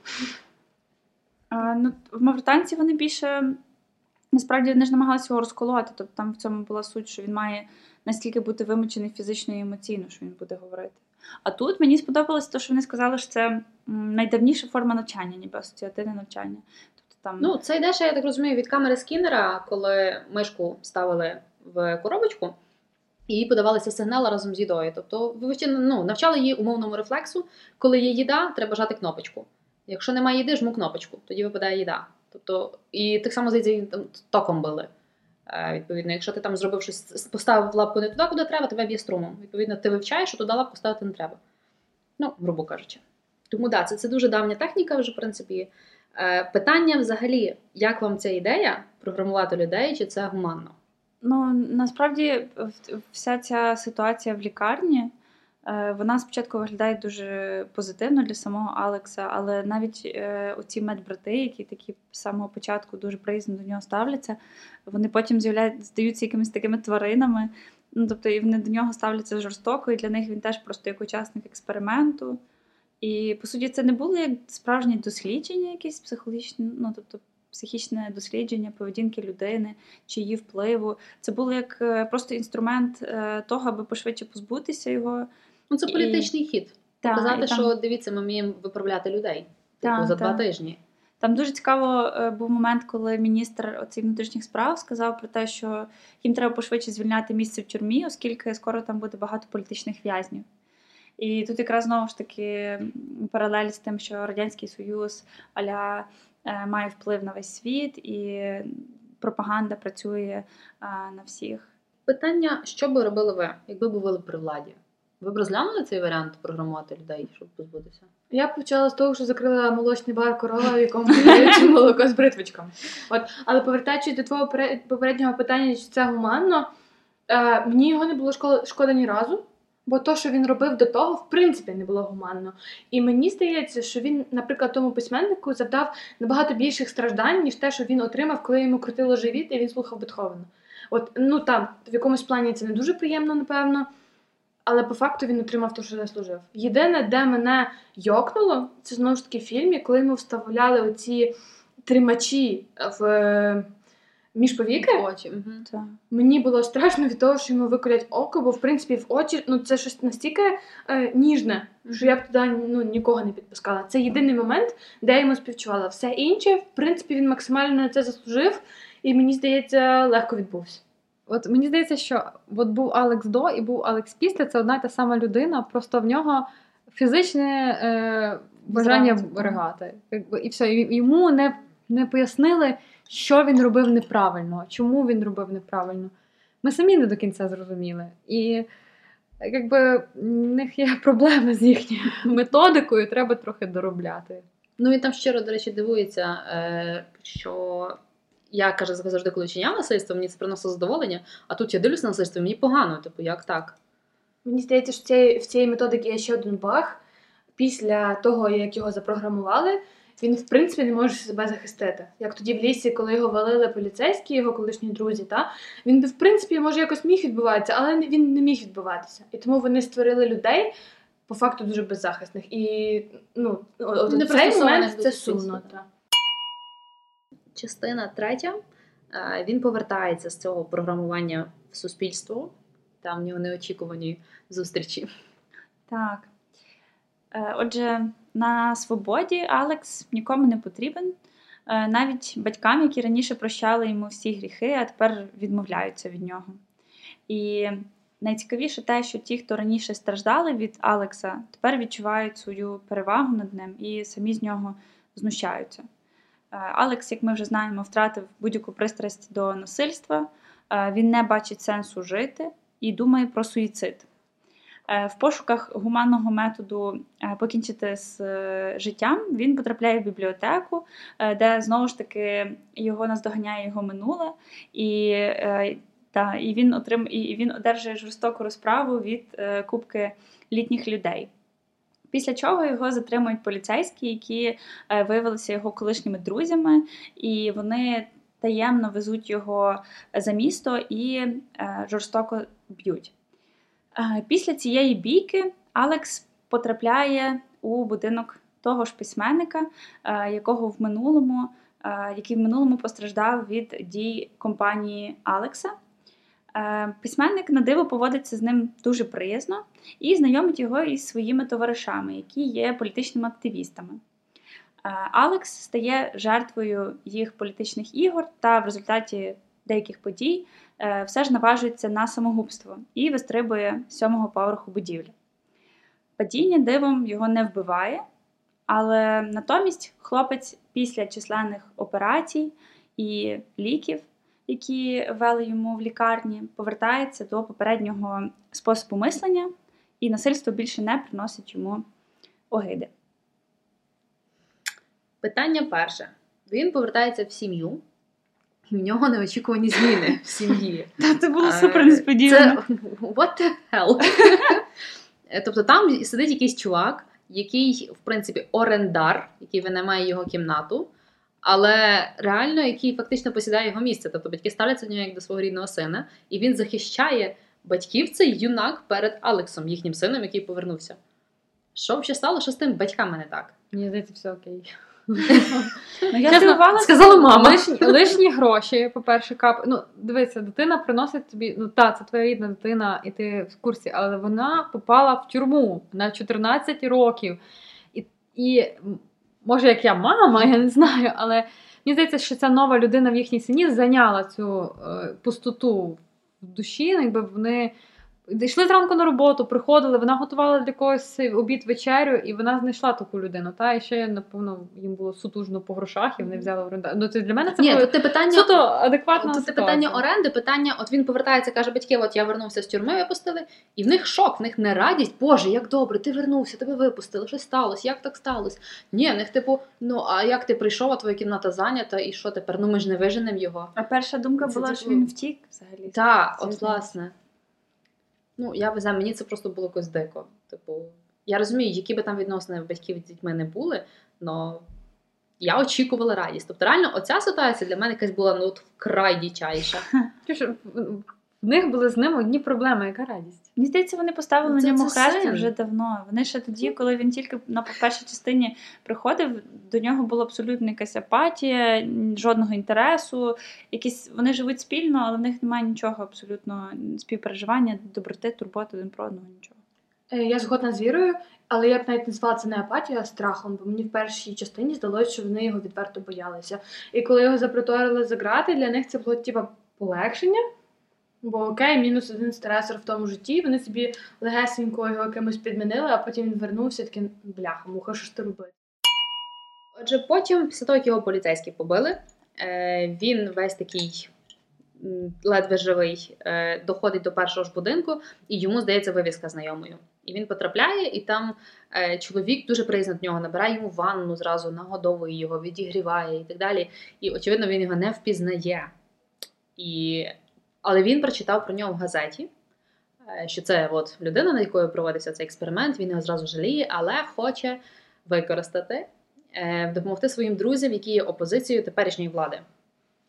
Ну, в Мавританці вони більше насправді вони ж намагалися його розколоти. Тобто там в цьому була суть, що він має настільки бути вимучений фізично і емоційно, що він буде говорити. А тут мені сподобалось те, що вони сказали, що це найдавніша форма навчання, ніби асоціативне навчання. Тобто там Ну, це йде ще, я так розумію, від камери скінера, коли мишку ставили в коробочку і їй подавалися сигнали разом з їдою. Тобто, вивчи- ну, навчали її умовному рефлексу, коли є їда, треба жати кнопочку. Якщо немає їди, жму кнопочку, тоді випадає їда. Тобто, і так само здається, током били. Е, Відповідно, якщо ти там зробив щось, поставив лапку не туди, куди треба, тебе б'є струмом. Відповідно, ти вивчаєш, що туди лапку ставити не треба. Ну, грубо кажучи. Тому да, це, це дуже давня техніка, вже в принципі. Е, Питання взагалі, як вам ця ідея програмувати людей, чи це гуманно? Ну, насправді, вся ця ситуація в лікарні, вона спочатку виглядає дуже позитивно для самого Алекса, але навіть е, оці медбрати, які такі з самого початку дуже приязно до нього ставляться, вони потім з'являють, здаються якимись такими тваринами. Ну, тобто, і вони до нього ставляться жорстоко, і для них він теж просто як учасник експерименту. І по суті, це не було як справжнє дослідження, якесь психологічне, ну тобто психічне дослідження поведінки людини чи її впливу. Це було як е, просто інструмент е, того, аби пошвидше позбутися його. Ну, це І- політичний хід. Та, Показати, і там- що дивіться, ми вміємо виправляти людей. Типу, Та, за два тижні. Там дуже цікаво е, був момент, коли міністр оцих внутрішніх справ сказав про те, що їм треба пошвидше звільняти місце в тюрмі, оскільки скоро там буде багато політичних в'язнів. І тут якраз знову ж таки паралель з тим, що Радянський Союз аля е, має вплив на весь світ, і пропаганда працює е, на всіх. Питання, що би робили ви, якби були при владі? Ви б розглянули цей варіант програмувати людей, щоб позбутися? Я почала з того, що закрила молочний бар корова, в якому подають молоко з бритвочками. От, але повертаючись до твого попереднього питання, чи це гуманно, е, мені його не було шкода, шкода ні разу, бо то, що він робив до того, в принципі, не було гуманно. І мені здається, що він, наприклад, тому письменнику завдав набагато більших страждань, ніж те, що він отримав, коли йому крутило живіт і він слухав Бетховена. От, ну там, в якомусь плані це не дуже приємно, напевно. Але по факту він отримав те, що заслужив. Єдине, де мене йокнуло, це знову ж таки в фільмі, коли йому вставляли оці тримачі в е, між повіки. Очі. Угу. Мені було страшно від того, що йому виколять око, бо в принципі в очі ну це щось настільки е, ніжне, що я б туди ну, нікого не підпускала. Це єдиний момент, де я йому співчувала. Все інше, в принципі, він максимально на це заслужив, і мені здається, легко відбувся. От мені здається, що от був Алекс до і був Алекс після. Це одна й та сама людина, просто в нього фізичне е, бажання ригати. І все. Йому не, не пояснили, що він робив неправильно, чому він робив неправильно. Ми самі не до кінця зрозуміли. І якби в них є проблеми з їхньою методикою, треба трохи доробляти. Ну він там щиро, до речі, дивується, е, що я каже, завжди, коли чиняв насильство, мені це приносило задоволення, а тут я дивлюся на насильство, мені погано. Типу, як так? Мені здається, що цієї- в цієї методики є ще один баг. Після того, як його запрограмували, він в принципі не може себе захистити. Як тоді в лісі, коли його валили поліцейські, його колишні друзі, та він в принципі може якось міг відбуватися, але він не міг відбуватися. І тому вони створили людей по факту дуже беззахисних. І ну, от, цей момент це сумно. Та. Частина третя. е, Він повертається з цього програмування в суспільство. Там в нього неочікувані зустрічі. Так. Е, Отже, на свободі Алекс нікому не потрібен. Е, Навіть батькам, які раніше прощали йому всі гріхи, а тепер відмовляються від нього. І найцікавіше те, що ті, хто раніше страждали від Алекса, тепер відчувають свою перевагу над ним і самі з нього знущаються. Е, Алекс, як ми вже знаємо, втратив будь-яку пристрасть до насильства, е, він не бачить сенсу жити і думає про суїцид. Е, В пошуках гуманного методу покінчити з життям він потрапляє в бібліотеку, де знову ж таки його наздоганяє його минуле, і, та, і, він, отрим, і він одержує жорстоку розправу від кубки літніх людей. Після чого його затримують поліцейські, які е, виявилися його колишніми друзями, і вони таємно везуть його за місто і е, жорстоко б'ють. Е, Після цієї бійки Алекс потрапляє у будинок того ж письменника, е, якого в минулому, е, який в минулому постраждав від дій компанії Алекса. Е, Письменник на диво поводиться з ним дуже приязно і знайомить його із своїми товаришами, які є політичними активістами. Е, Алекс стає жертвою їх політичних ігор та в результаті деяких подій е, все ж наважується на самогубство і вистрибує з сьомого поверху будівлі. Падіння дивом його не вбиває, але натомість хлопець після численних операцій і ліків, які вели йому в лікарні, повертається до попереднього способу мислення, і насильство більше не приносить йому огиди. Питання перше. Він повертається в сім'ю, і в нього неочікувані зміни в сім'ї. Та це було Е, супер несподівано. Це what the hell? Тобто там сидить якийсь чувак, який, в принципі, орендар, який винаймає його кімнату, але реально який фактично посідає його місце. Тобто батьки ставляться до нього як до свого рідного сина, і він захищає батьків цей юнак перед Алексом, їхнім сином, який повернувся. Що взагалі стало? Що з тим батьками не так? Мені здається, все окей. Ну, я Чесно. Сказала мама. Лишні, лишні гроші, по-перше, кап. Ну, дивися, дитина приносить тобі. Ну так, це твоя рідна дитина, і ти в курсі, але вона попала в тюрму на 14 років. І, може, як я мама, я не знаю, але мені здається, що ця нова людина в їхній сім'ї зайняла цю е, пустоту в душі, якби вони. Йшли зранку на роботу, приходили, вона готувала для когось обід вечерю, і вона знайшла таку людину. Та і ще, напевно, їм було сутужно по грошах, і вони взяли орендар. Ну, це для мене це Ні, було тут те питання. суто адекватна це питання оренди, питання, от він повертається, каже, батьки, от я вернувся з тюрми, випустили, і в них шок, в них не радість. Боже, як добре, ти вернувся, тебе випустили, що сталося, як так сталося? Ні, в них типу, ну а як ти прийшов, а твоя кімната зайнята, і що тепер? Ну ми ж не виженемо його. А перша думка Це була, типу- що він втік взагалі. Так, от власне. Ну, я не знаю, мені це просто було якось дико. Типу, я розумію, які би там відносини батьків з дітьми не були, але я очікувала радість. Тобто, реально, оця ситуація для мене якась була ну, от вкрай дічайша. В, них були з ним одні проблеми, яка радість. Мені здається, вони поставили Ну, Це- на ньому хрест вже давно. Вони ще тоді, коли він тільки на першій частині приходив, до нього була абсолютно якась апатія, жодного інтересу. Якісь вони живуть спільно, але в них немає нічого абсолютно співпереживання, доброти, турботи один про одного нічого. Е, Я згодна з вірою, але я б навіть назвала це не апатією, а страхом, бо мені в першій частині здалося, що вони його відверто боялися. І коли його запроторили за грати, для них це було типа полегшення. Бо окей, мінус один стресор в тому житті, вони собі легесенько його якимось підмінили, а потім він вернувся такий, бляха, муха, що ж ти робити? Отже, потім, після того, як його поліцейські побили, е, він весь такий ледве живий, е, доходить до першого ж будинку, і йому здається вивіска знайомою. І він потрапляє, і там е, чоловік дуже приязно до нього набирає йому ванну зразу, нагодовує його, відігріває і так далі. І, очевидно, він його не впізнає. І... Але він прочитав про нього в газеті, е, що це от людина, над якою проводився цей експеримент, він його зразу жаліє, але хоче використати, е, допомогти своїм друзям, які є опозицією теперішньої влади.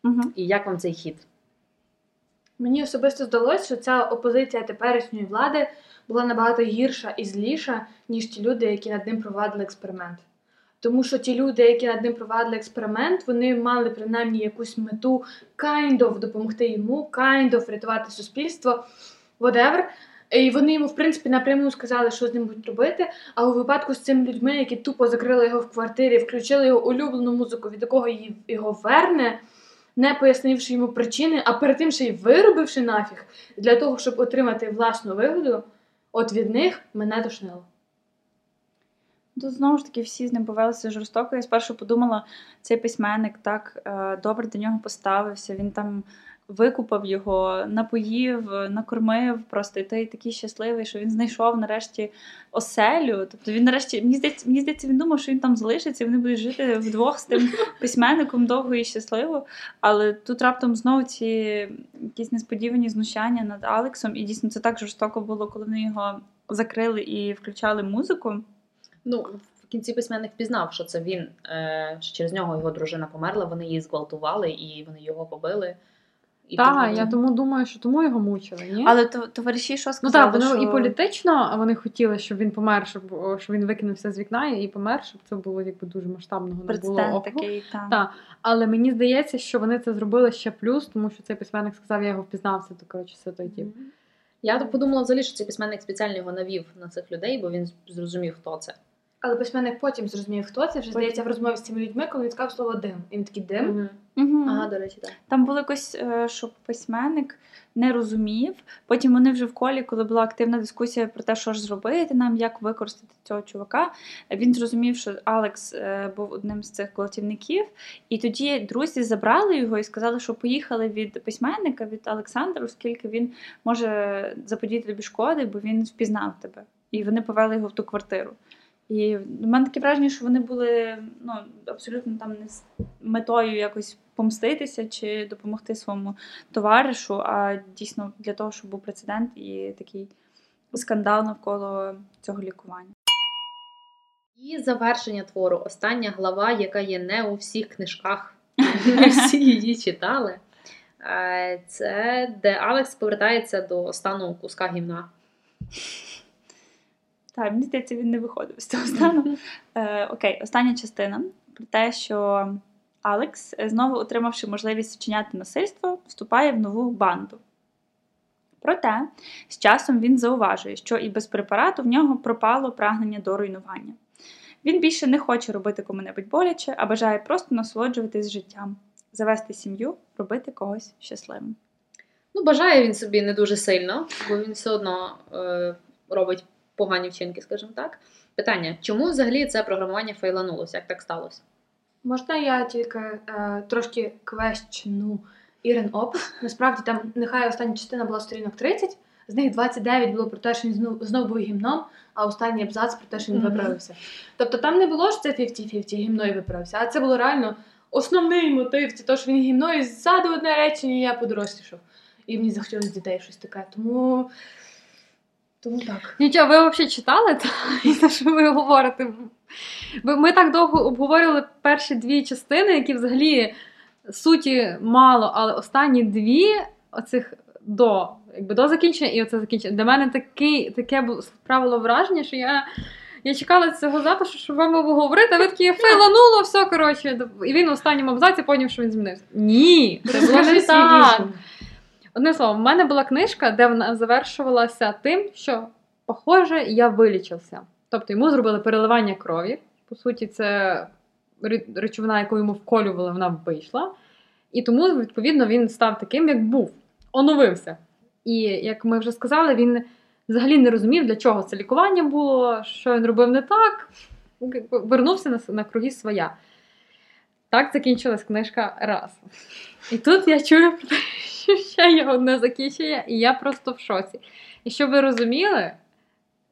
Угу. І як вам цей хід? Мені особисто здалося, що ця опозиція теперішньої влади була набагато гірша і зліша, ніж ті люди, які над ним провадили експеримент. Тому що ті люди, які над ним провадили експеримент, вони мали принаймні якусь мету kind of допомогти йому, kind of врятувати суспільство, whatever. І вони йому, в принципі, напряму сказали, що з ним будуть робити. А у випадку з цими людьми, які тупо закрили його в квартирі, включили його улюблену музику, від якого її- його верне, не пояснивши йому причини, а перед тим ще й виробивши нафіг для того, щоб отримати власну вигоду, от від них мене тошнило. Тут знову ж таки всі з ним повелися жорстоко. Я спершу подумала, цей письменник так е, добре до нього поставився. Він там викупав його, напоїв, накормив. Просто і той такий щасливий, що він знайшов нарешті оселю. Тобто він нарешті мені здається, мені здається, він думав, що він там залишиться, і вони будуть жити вдвох з тим письменником довго і щасливо. Але тут раптом знову ці якісь несподівані знущання над Алексом, і дійсно це так жорстоко було, коли вони його закрили і включали музику. Ну, в кінці письменник пізнав, що це він, е, що через нього його дружина померла, вони її зґвалтували і вони його побили. І Так, тому- я тому думаю, що тому його мучили, ні? Але то, товариші що сказали? Ну так, воно що... і політично вони хотіли, щоб він помер, щоб, щоб він викинувся з вікна і помер, щоб це було якби дуже масштабного не було Прецедент такий, так. Так, але мені здається, що вони це зробили ще плюс, тому що цей письменник сказав, я його впізнав, це то коротше все той тип. Я подумала взагалі, що цей письменник спеціально його навів на цих людей, бо він зрозумів, хто це. Але письменник потім зрозумів, хто це вже здається в розмові з цими людьми, коли він сказав слово дим. І він такий дим. Угу. Ага, до речі, так. Там було якось, е, що письменник не розумів. Потім вони вже в колі, коли була активна дискусія про те, що ж зробити нам, як використати цього чувака. Він зрозумів, що Алекс е, був одним з цих гвалтівників, і тоді друзі забрали його і сказали, що поїхали від письменника, від Олександра, оскільки він може заподіяти тобі шкоди, бо він впізнав тебе. І вони повели його в ту квартиру. І в мене таке враження, що вони були ну, абсолютно там не з метою якось помститися чи допомогти своєму товаришу, а дійсно для того, щоб був прецедент і такий скандал навколо цього лікування. І завершення твору, остання глава, яка є не у всіх книжках, не всі її читали. Е, Це де Алекс повертається до стану куска гімна. Так, мені здається, він не виходив з цього стану. Е, окей, остання частина про те, що Алекс, е, знову отримавши можливість вчиняти насильство, вступає в нову банду. Проте, з часом він зауважує, що і без препарату в нього пропало прагнення до руйнування. Він більше не хоче робити кому-небудь боляче, а бажає просто насолоджуватись життям, завести сім'ю, робити когось щасливим. Ну, бажає він собі не дуже сильно, бо він все одно е, робить погані вчинки, скажімо так. Питання: чому взагалі це програмування фейланулося? Як так сталося? Можна я тільки е, трошки квещну Ірен опис. Насправді там нехай остання частина була сторінок 30, з них 29 було про те, що він знов, знов був гімном, а останній абзац про те, що він Мгм. виправився. Тобто там не було що це 50-50 гімно і виправився, а це було реально основний мотив, це те, що він гімно, і ззаду одне речення, і я подорослішав. І мені захотілося дітей щось таке. Тому. Тому так. Нічого, ви взагалі читали та, і те, що ви говорите? Ми так довго обговорювали перші дві частини, які взагалі суті мало, але останні дві оцих до, якби до закінчення і оце закінчення. Для мене такий, таке було справило враження, що я. Я чекала цього запису, щоб вам обговорити, а ви такі фейлануло, все коротше. І він в останньому абзаці поняв, що він змінився. Ні, це було не так. Одним словом, в мене була книжка, де вона завершувалася тим, що, похоже, я вилічився. Тобто йому зробили переливання крові. По суті, це речовина, яку йому вколювали, вона вийшла. І тому, відповідно, він став таким, як був, оновився. І як ми вже сказали, він взагалі не розумів, для чого це лікування було, що він робив не так. Вернувся на, на круги своя. Так закінчилась книжка раз. І тут я чую про те, що ще є одне закінчення, і я просто в шоці. І щоб ви розуміли,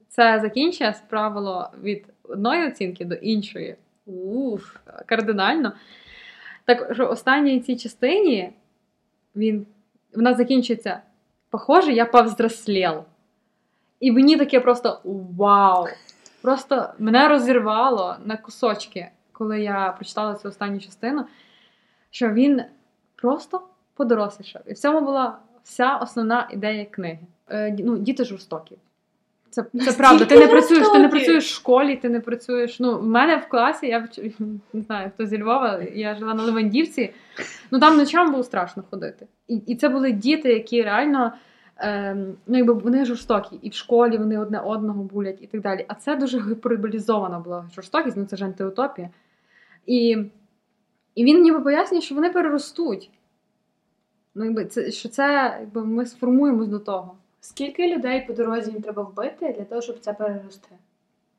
це закінчення справило від одної оцінки до іншої. Уф, кардинально. Так що останній цій частині він, вона закінчується. Похоже, я повзрослів. І мені таке просто вау! Просто мене розірвало на кусочки, коли я прочитала цю останню частину, що він просто подорослішав. І в цьому була вся основна ідея книги. Е, ну, діти жорстокі. Це, це правда. Ти не працюєш, ти не працюєш в школі, ти не працюєш. Ну, в мене в класі, я не знаю, хто зі Львова, я жила на Левандівці. Ну там ночам було страшно ходити. І, і це були діти, які реально. Ем, ну, якби вони жорстокі, і в школі вони одне одного булять, і так далі. А це дуже гіперболізована була жорстокість, ну це ж антиутопія. І, і він ніби пояснює, що вони переростуть. Ну, якби це що це, якби ми сформуємось до того. Скільки людей по дорозі їм треба вбити для того, щоб це перерости?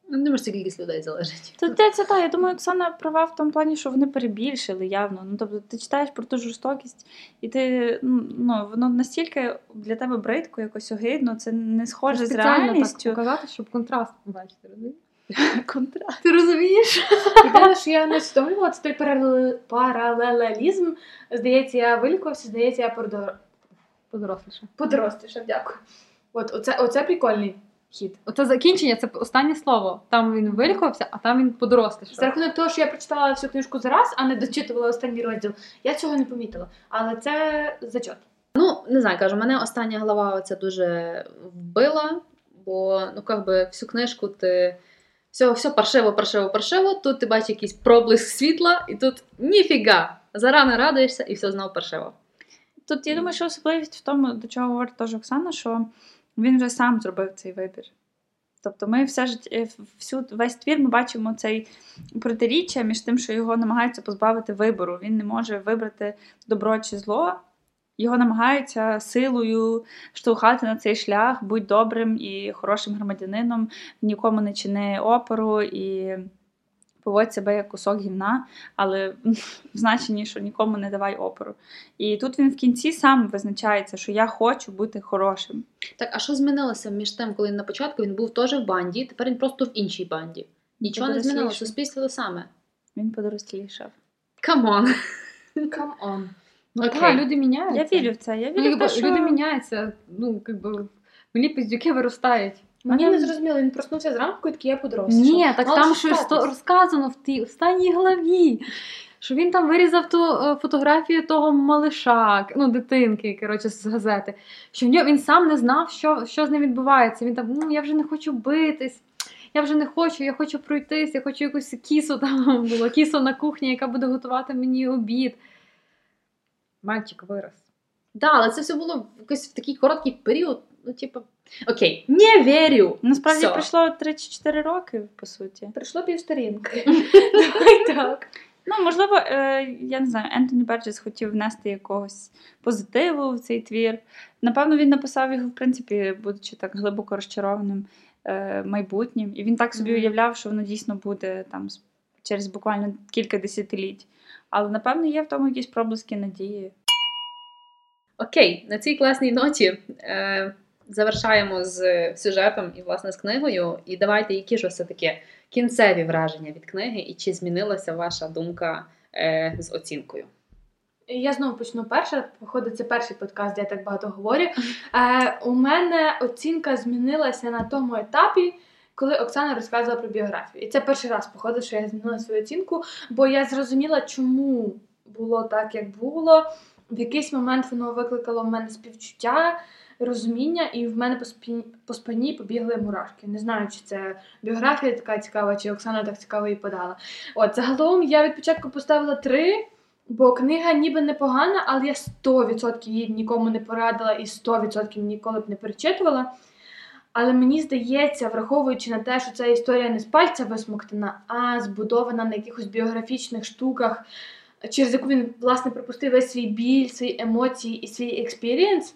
Ну, Не може, це кількість людей залежить. То це, це та, я думаю, Оксана права в тому плані, що вони перебільшили явно. Ну, тобто ти читаєш про ту жорстокість, і ти ну, воно настільки для тебе бридко, якось огидно, це не схоже з Спеціально так показати, щоб контраст побачити, розумієш? Контраст. Ти розумієш? Єдине, що я не усвідомлювала, це той парале- паралелізм. Здається, я вилікувався, здається, я подор... Подоросліше. подорослішав. Дякую. От оце, оце прикольний хід. Оце закінчення, це останнє слово. Там він вилікувався, а там він За рахунок того, що я прочитала всю книжку зараз, а не дочитувала останній розділ, я цього не помітила. Але це зачот. Ну, не знаю, кажу, мене остання глава це дуже вбила, бо ну, как би, всю книжку ти. Все, все паршиво, паршиво, паршиво. Тут ти бачиш якийсь проблиск світла, і тут ніфіга. Зарано радуєшся, і все знову паршиво. Тут я думаю, що особливість в тому, до чого говорить теж Оксана, що він вже сам зробив цей вибір. Тобто ми все життя, всю, весь твір ми бачимо цей протиріччя між тим, що його намагаються позбавити вибору. Він не може вибрати добро чи зло. Його намагаються силою штовхати на цей шлях, будь добрим і хорошим громадянином, нікому не чини опору і поводь себе як кусок гімна, але в значенні, що нікому не давай опору. І тут він в кінці сам визначається, що я хочу бути хорошим. Так, а що змінилося між тим, коли на початку він був теж в банді, тепер він просто в іншій банді. Нічого не змінилося, суспільство те саме. Він подорослішав. Come on. Come on. Ну, так, люди міняються. Я вірю в це. Я Ну, вірю в те, що... Люди міняються. Ну, якби мені пиздюки виростають. Мені не зрозуміло, він проснувся зранку і такий я подорослішав. Ні, так Мало там щось розказано в тій останній главі. Що він там вирізав ту е, фотографію того малиша, ну, дитинки, коротше, з газети. Що в нього він сам не знав, що, що з ним відбувається. Він там, ну я вже не хочу битись, я вже не хочу, я хочу пройтись, я хочу якусь кісу там було, кісу на кухні, яка буде готувати мені обід. Мальчик вирос. Да, але це все було в якийсь в такий короткий період. Ну, типу, окей, не вірю. Насправді Все. пройшло 3 чи 4 роки, по суті. Прийшло півсторінки. Давай так. Ну, можливо, е, я не знаю, Ентоні Берджес хотів внести якогось позитиву в цей твір. Напевно, він написав його, в принципі, будучи так глибоко розчарованим е, майбутнім. І він так собі уявляв, що воно дійсно буде там через буквально кілька десятиліть. Але напевно є в тому якісь проблиски надії. Окей, на цій класній ноті е, завершаємо з сюжетом і, власне, з книгою. І давайте, які ж все-таки кінцеві враження від книги, і чи змінилася ваша думка е, з оцінкою? Я знову почну перша. Походу, це перший подкаст, де я так багато говорю. Е, у мене оцінка змінилася на тому етапі, коли Оксана розказувала про біографію. І це перший раз, походу, що я змінила свою оцінку, бо я зрозуміла, чому було так, як було. В якийсь момент воно викликало в мене співчуття, розуміння, і в мене по спині, по спині побігли мурашки. Не знаю, чи це біографія така цікава, чи Оксана так цікаво її подала. От загалом я від початку поставила три. Бо книга ніби непогана, але я 100% її нікому не порадила і 100% ніколи б не перечитувала. Але мені здається, враховуючи на те, що ця історія не з пальця висмоктана, а збудована на якихось біографічних штуках, через яку він, власне, пропустив весь свій біль, свої емоції і свій experience,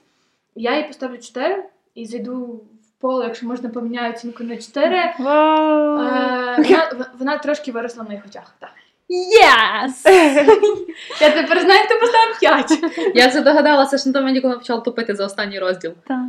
я їй поставлю 4 і зайду в поле, якщо можна поміняю оцінку на 4. Е, вона, вона трошки виросла в моїх очах. Так. Yes! Я тепер знаю, хто поставив 5. Я це догадалася, що на тому коли почала тупити за останній розділ. Так.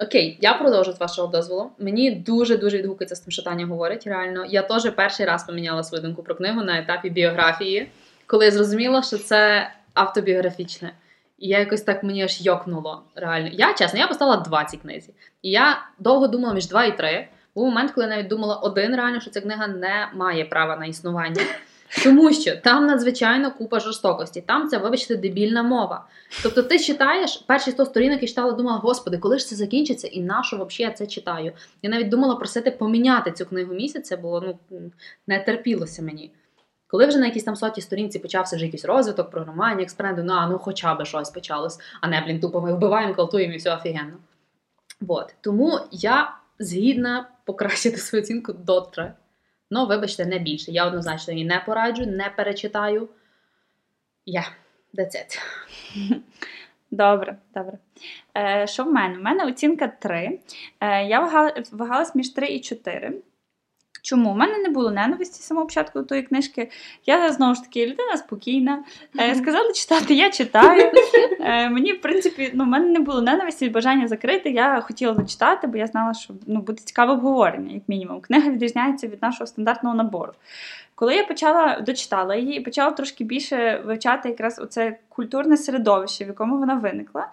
Окей, я продовжу з вашого дозволу. Мені дуже дуже відгукується з тим, що Таня говорить. Реально, я теж перший раз поміняла свою думку про книгу на етапі біографії, коли я зрозуміла, що це автобіографічне. І я якось так мені аж йокнуло. Реально. Я чесно, я поставила 2 ці книзі. І я довго думала між 2 і 3. Був момент, коли я навіть думала один реально, що ця книга не має права на існування. Тому що там надзвичайно купа жорстокості, там це, вибачте, дебільна мова. Тобто ти читаєш перші 100 сторінок і читала, думала, господи, коли ж це закінчиться, і на що взагалі я це читаю? Я навіть думала просити поміняти цю книгу місяця, бо ну, не терпілося мені. Коли вже на якійсь там сотій сторінці почався вже якийсь розвиток, програмування, експерименти, ну, а, ну хоча б щось почалось, а не, блін, тупо ми вбиваємо, калтуємо і все офігенно. Вот. Тому я згідна покращити свою оцінку до 3. Ну, вибачте, не більше. Я однозначно її не пораджу, не перечитаю. Я. Yeah, that's it. Добре, добре. Е, Що в мене? У мене оцінка 3. Е, Я вага- вагалась між 3 і 4. Чому? У мене не було ненависті самого початку тої книжки. Я знову ж таки людина спокійна. Е, Сказали читати, я читаю. Е, Мені, в принципі, ну, в мене не було ненависті бажання закрити. Я хотіла зачитати, бо я знала, що ну, буде цікаве обговорення, як мінімум. Книга відрізняється від нашого стандартного набору. Коли я почала дочитала її і почала трошки більше вивчати якраз оце культурне середовище, в якому вона виникла.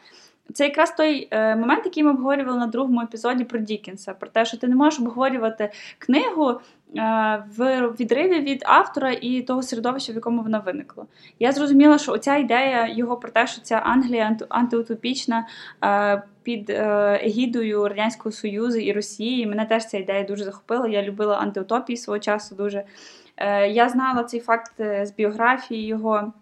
Це якраз той е, момент, який ми обговорювали на другому епізоді про Дікінса, про те, що ти не можеш обговорювати книгу е, в відриві від автора і того середовища, в якому вона виникла. Я зрозуміла, що оця ідея його про те, що ця Англія антиутопічна е, під егідою Радянського Союзу і Росії. Мене теж ця ідея дуже захопила. Я любила антиутопії свого часу дуже. Я знала цей факт з біографії його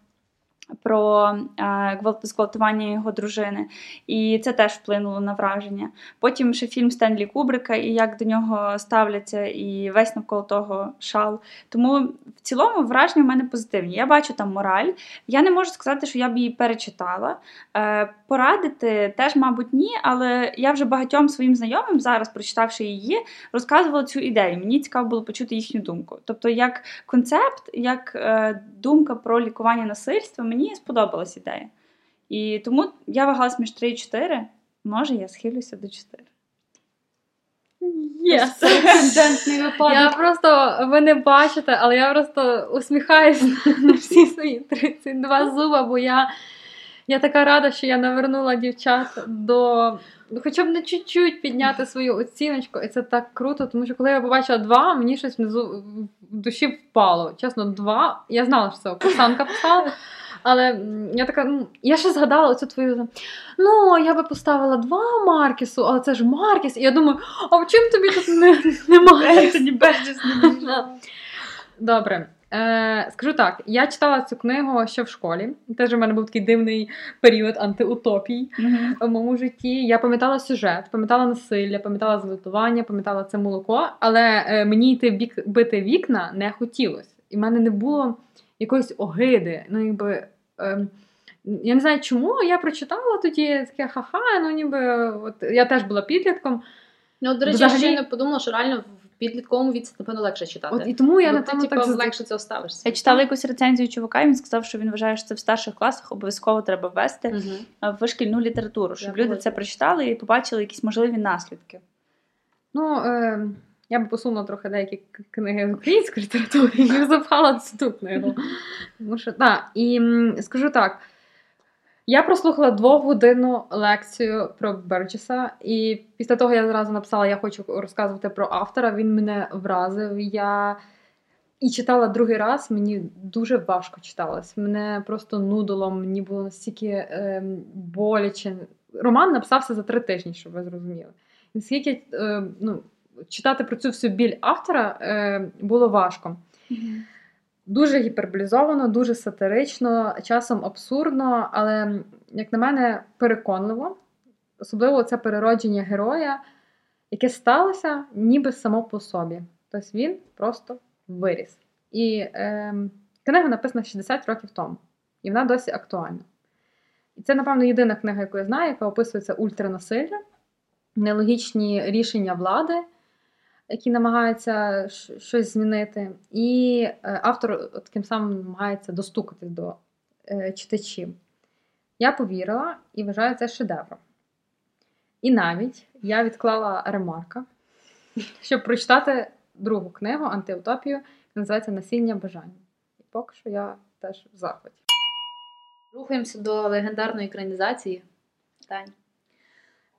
про е, зґвалтування його дружини, і це теж вплинуло на враження. Потім ще фільм Стенлі Кубрика і як до нього ставляться, і весь навколо того шал. Тому в цілому враження в мене позитивні. Я бачу там мораль. Я не можу сказати, що я б її перечитала. Е, Порадити теж, мабуть, ні, але я вже багатьом своїм знайомим зараз, прочитавши її, розказувала цю ідею. Мені цікаво було почути їхню думку. Тобто, як концепт, як е, думка про лікування насильства, мені сподобалась ідея. І тому я вагалась між 3 і 4. Може, я схилюся до 4. Yes. Випадок. Я просто, ви не бачите, але я просто усміхаюся на всі свої 32 зуба, бо я, я така рада, що я навернула дівчат до. Хоча б на чуть-чуть підняти свою оціночку, і це так круто, тому що коли я побачила два, мені щось внизу в душі впало. Чесно, два. Я знала, що це Оксанка писала. Але я така, ну, я ще згадала оцю твою. Ну, я би поставила два Маркісу, але це ж Маркіс. І я думаю, а в чим тобі тут не, немає? Берджес не Добре. Е, скажу так, я читала цю книгу ще в школі. Теж у мене був такий дивний період антиутопій в моєму житті. Я пам'ятала сюжет, пам'ятала насилля, пам'ятала зґвалтування, пам'ятала це молоко, але е, мені йти бік бити вікна не хотілося. І в мене не було якоїсь огиди. Ну, якби. Е, я не знаю, чому я прочитала тоді таке ха-ха, ну ніби от я теж була підлітком. Ну, до речі, Взагалі- я ще не подумала, що реально в підлітковому віці, напевно, легше читати. От і тому я Бо на ти, тому типу, так легше це оставишся. Я читала якусь рецензію чувака, і він сказав, що він вважає, що це в старших класах обов'язково треба ввести е, в шкільну літературу, щоб Я люди це прочитали і побачили якісь можливі наслідки. Ну, е, я б посунула трохи деякі книги з української літератури і запхала цю книгу. Тому що, так, і скажу так. Я прослухала двогодинну лекцію про Берджеса, і після того я зразу написала: я хочу розказувати про автора. Він мене вразив. Я і читала другий раз, мені дуже важко читалось. Мене просто нудило, мені було настільки ем, боляче. Роман написався за три тижні, щоб ви зрозуміли. Наскільки е, ну, читати про цю всю біль автора е, було важко. Дуже гіперболізовано, дуже сатирично, часом абсурдно, але, як на мене, переконливо. Особливо це переродження героя, яке сталося ніби само по собі. Тобто він просто виріс. І е, книга написана 60 років тому, і вона досі актуальна. І це, напевно, єдина книга, яку я знаю, яка описується ультранасилля, нелогічні рішення влади, які намагаються щось змінити. І е, автор от таким самим намагається достукатись до е, читачів. Я повірила і вважаю це шедевром. І навіть я відклала ремарка, щоб прочитати другу книгу антиутопію, яка називається Насіння бажання. І поки що я теж в захваті. Рухаємося до легендарної екранізації. Тань.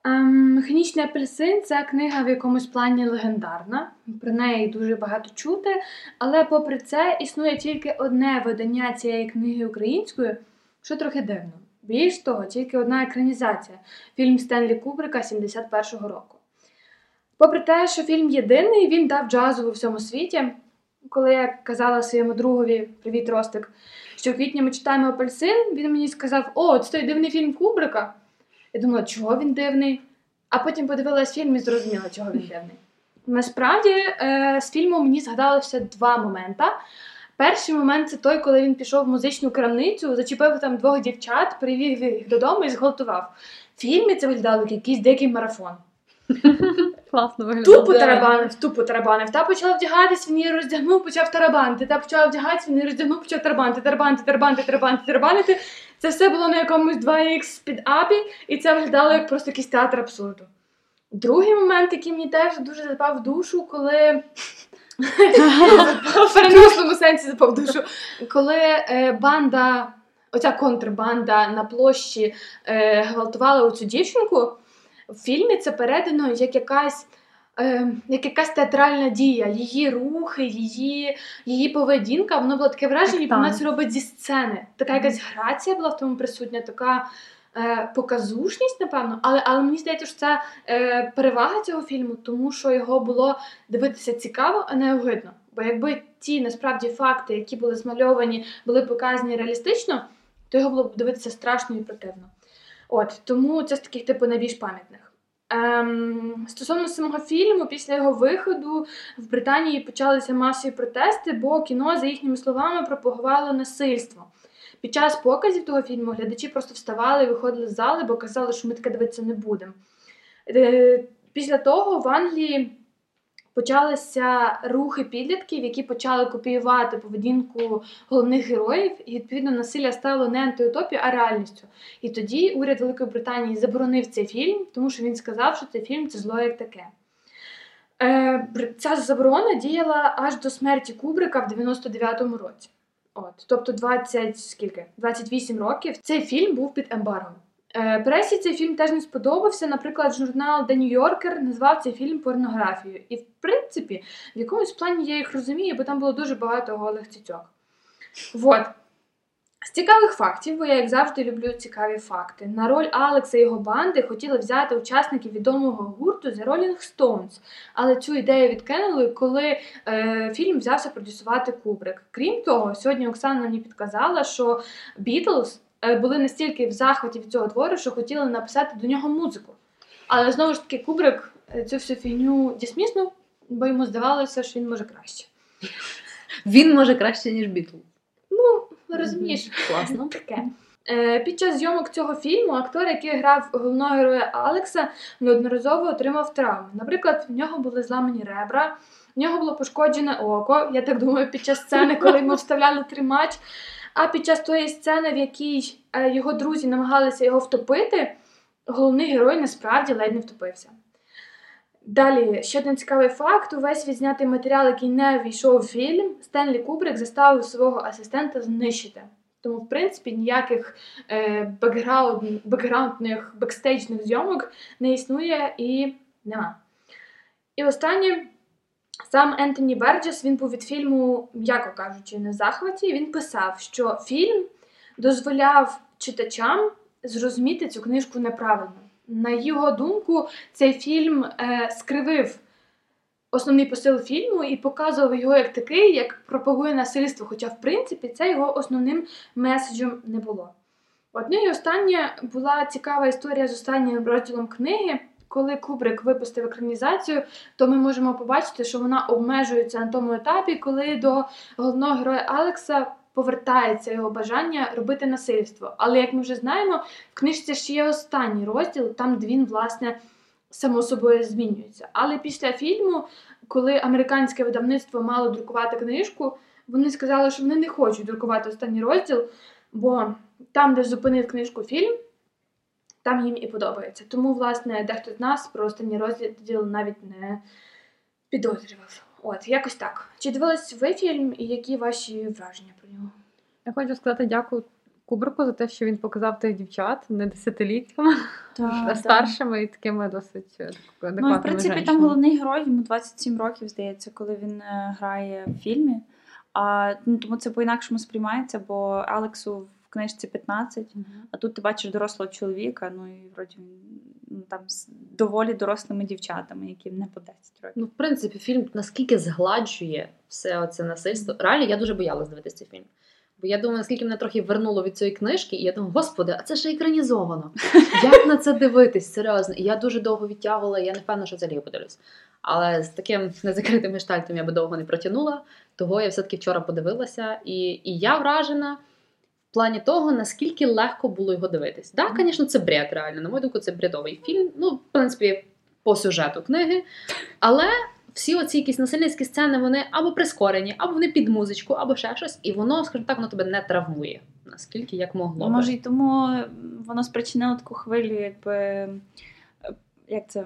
Ем, Механічний апельсин це книга в якомусь плані легендарна. Про неї дуже багато чути. Але попри це існує тільки одне видання цієї книги українською, що трохи дивно. Більш того, тільки одна екранізація фільм Стенлі Кубрика 71-го року. Попри те, що фільм єдиний, він дав джазу у всьому світі. Коли я казала своєму другові Привіт, Ростик, що в квітні ми читаємо апельсин, він мені сказав: О, це той дивний фільм Кубрика. Я думала, чого він дивний. А потім подивилась фільм і зрозуміла, чого він дивний. Насправді, е, з фільму мені згадалося два моменти. Перший момент це той, коли він пішов в музичну крамницю, зачепив там двох дівчат, привів їх додому і зґвалтував. В фільмі це виглядало як якийсь дикий марафон. Класно виглядає. Тупо тарабанив, тупо тарабанив. Та почала вдягатись, він її роздягнув, почав тарабанити. Та почала вдягатись, він її роздягнув, почав тарабанити, тарабанити, тарабанити, тарабанити, тарабанити. Це все було на якомусь 2х під апі, і це виглядало як просто якийсь театр абсурду. Другий момент, який мені теж дуже запав в душу, коли. В переносному сенсі запав в душу. Коли е, банда, оця контрбанда на площі е, гвалтувала оцю дівчинку, в фільмі це передано як якась. Е, Як якась театральна дія, її рухи, її, її поведінка, воно було таке враження, ніби вона це робить зі сцени. Така якась грація була в тому присутня, така е, показушність, напевно. Але, але мені здається, що це е, перевага цього фільму, тому що його було дивитися цікаво, а не огидно. Бо якби ті насправді факти, які були змальовані, були показані реалістично, то його було б дивитися страшно і противно. От тому це з таких типу найбільш пам'ятних. Ем, стосовно самого фільму, після його виходу в Британії почалися масові протести, бо кіно, за їхніми словами, пропагувало насильство. Під час показів того фільму глядачі просто вставали і виходили з зали, бо казали, що ми таке дивитися не будемо. Е, Після того в Англії почалися рухи підлітків, які почали копіювати поведінку головних героїв, і відповідно насилля стало не антиутопією, а реальністю. І тоді уряд Великої Британії заборонив цей фільм, тому що він сказав, що цей фільм це зло як таке. Е, ця заборона діяла аж до смерті Кубрика в 99-му році. От, тобто 20, скільки? 28 років цей фільм був під ембаргом. Е, пресі цей фільм теж не сподобався. Наприклад, журнал The New Yorker назвав цей фільм порнографією. І, в принципі, в якомусь плані я їх розумію, бо там було дуже багато голих цицьок. Вот. З цікавих фактів, бо я, як завжди, люблю цікаві факти. На роль Алекса і його банди хотіли взяти учасників відомого гурту The Rolling Stones. Але цю ідею відкинули, коли е, фільм взявся продюсувати Кубрик. Крім того, сьогодні Оксана мені підказала, що Бітлз були настільки в захваті від цього твору, що хотіли написати до нього музику. Але знову ж таки, Кубрик е, цю всю фігню дісміснув, бо йому здавалося, що він може краще. Він може краще, ніж Бітл. Ну, розумієш, Класно. таке. Е, Під час зйомок цього фільму актор, який грав головного героя Алекса, неодноразово отримав травми. Наприклад, в нього були зламані ребра, в нього було пошкоджене око. Я так думаю, під час сцени, коли йому вставляли тримач. А під час тої сцени, в якій е, його друзі намагалися його втопити, головний герой насправді ледь не втопився. Далі, ще один цікавий факт: увесь відзнятий матеріал, який не війшов в фільм, Стенлі Кубрик заставив свого асистента знищити. Тому, в принципі, ніяких е, background, background них backstage них зйомок не існує і нема. І останнє, сам Ентоні Берджес, він був від фільму, м'яко кажучи, в захваті. Він писав, що фільм дозволяв читачам зрозуміти цю книжку неправильно. На його думку, цей фільм е, скривив основний посил фільму і показував його як такий, як пропагує насильство. Хоча, в принципі, це його основним меседжем не було. От, ну і остання була цікава історія з останнім розділом книги. Коли Кубрик випустив екранізацію, то ми можемо побачити, що вона обмежується на тому етапі, коли до головного героя Алекса повертається його бажання робити насильство. Але як ми вже знаємо, в книжці ще є останній розділ, там він, власне, само собою змінюється. Але після фільму, коли американське видавництво мало друкувати книжку, вони сказали, що вони не хочуть друкувати останній розділ, бо там, де зупинив книжку фільм, там їм і подобається. Тому, власне, дехто з нас про останній розділ навіть не підозрював. От, якось так. Чи дивились ви фільм і які ваші враження про нього? Я хочу сказати дякую Кубрику за те, що він показав тих дівчат не десятиліттями, а старшими і такими досить е, адекватними Ну, в принципі, там головний герой, йому 27 років, здається, коли він е, грає в фільмі. А, ну, тому це по-інакшому сприймається, бо Алексу в книжці 15, а тут ти бачиш дорослого чоловіка, ну і вроді ну, там з доволі дорослими дівчатами, які не по 10 років. Ну, в принципі, фільм наскільки згладжує все це насильство. Реально, я дуже боялась дивитися цей фільм. Бо я думаю, наскільки мене трохи вернуло від цієї книжки, і я думаю, господи, а це ж екранізовано. Як на це дивитись? Серйозно. І я дуже довго відтягувала, я не впевнена, що взагалі подивлюсь. Але з таким незакритим гештальтом я би довго не протягнула. Того я все-таки вчора подивилася, і, і я вражена в плані того, наскільки легко було його дивитись. Так, да, звісно, це бред, реально. На мою думку, це бредовий фільм. Ну, в принципі, по сюжету книги. Але всі оці якісь насильницькі сцени, вони або прискорені, або вони під музичку, або ще щось, і воно, скажімо так, воно тебе не травмує. Наскільки як могло. Може, і тому воно спричинило таку хвилю, якби е, як це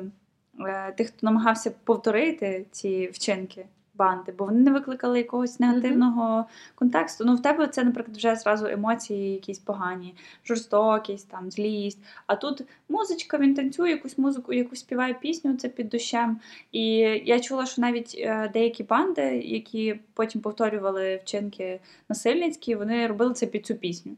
е, тих, хто намагався повторити ці вчинки банди, бо вони не викликали якогось негативного mm-hmm. контексту. Ну, в тебе це, наприклад, вже зразу емоції якісь погані, жорстокість, там, злість. А тут музичка, він танцює якусь музику, якусь співає пісню, це під душем. І я чула, що навіть е, деякі банди, які потім повторювали вчинки насильницькі, вони робили це під цю пісню.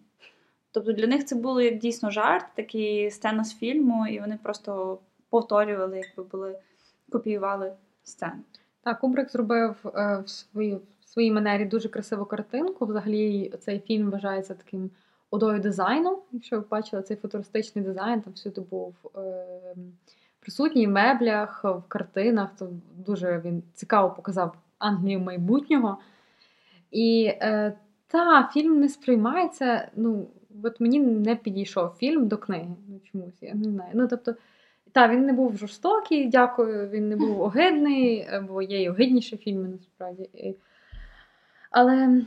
Тобто для них це було як дійсно жарт, такий сцена з фільму, і вони просто повторювали, якби були копіювали сцену. Так, Кубрик зробив е, в своїй в своїй манері дуже красиву картинку. Взагалі, цей фільм вважається таким одою дизайну. Якщо ви бачили цей футуристичний дизайн, там всюди був е, присутній в меблях, в картинах, то дуже він цікаво показав Англію майбутнього. І е, та, фільм не сприймається. Ну, от мені не підійшов фільм до книги. Ну, чомусь, я не знаю. Ну, тобто, так, він не був жорстокий, дякую, він не був огидний, бо є й огидніші фільми насправді. Але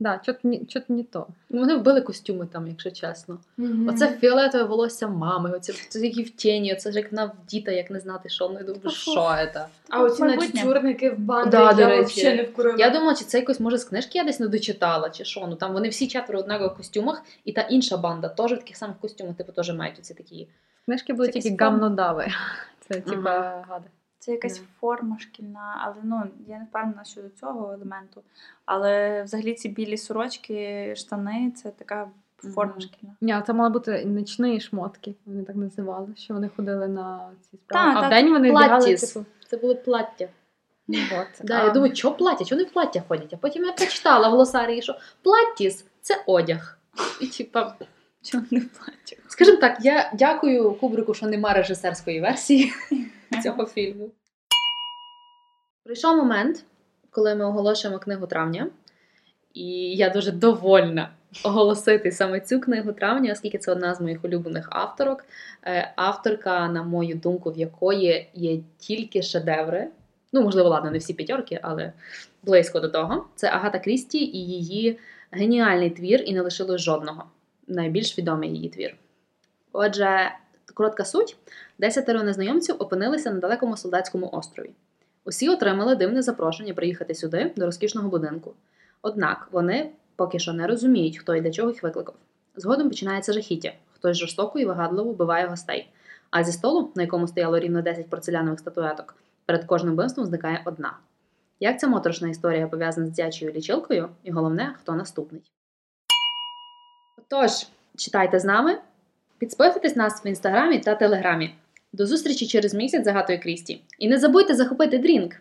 да, чот не то. Вони вбили костюми там, якщо чесно. Mm-hmm. Оце фіолетове волосся мами, оце, оце які в тіні, оце ж як на діта, як не знати, що ну, думаю, що це. А оці наче чорники в банді, да, я взагалі не вкурила. Я думала, чи це якось може з книжки я десь не дочитала, чи що. Ну там вони всі четверо в однакових костюмах, і та інша банда теж в таких самих костюмах, типу, теж мають оці такі. Книжки були тільки гамнодави. Це типа гади. Це якась yeah. форма шкільна, але ну я не впевнена щодо цього елементу. Але взагалі ці білі сорочки, штани це така форма mm-hmm. шкільна. Ні, це мали бути нічні шмотки, вони так називали, що вони ходили на ці справи. А в день вони бігали, типу... Це були плаття. Ну, от. Да, а... Я думаю, що плаття? Чого вони в плаття ходять? А потім я прочитала в глосарії, що платтіс це одяг. І типа. Чому не плачу? Скажімо так, я дякую Кубрику, що нема режисерської версії цього фільму. Прийшов момент, коли ми оголошуємо книгу травня, і я дуже довольна оголосити саме цю книгу травня, оскільки це одна з моїх улюблених авторок. Е, авторка, на мою думку, в якої є тільки шедеври. Ну, можливо, ладно, не всі п'ятерки, але близько до того. Це Агата Крісті і її геніальний твір, і не лишилось жодного найбільш відомий її твір. Отже, коротка суть: десятеро незнайомців опинилися на далекому солдатському острові. Усі отримали дивне запрошення приїхати сюди, до розкішного будинку. Однак вони поки що не розуміють, хто і для чого їх викликав. Згодом починається жахіття, хтось жорстоко і вигадливо вбиває гостей. А зі столу, на якому стояло рівно 10 порцелянових статуеток, перед кожним вбивством зникає одна. Як ця моторошна історія пов'язана з дитячою лічилкою, і головне, хто наступний? Тож, читайте з нами, підписуйтесь на нас в інстаграмі та телеграмі. До зустрічі через місяць з Агатою Крісті. І не забудьте захопити drink!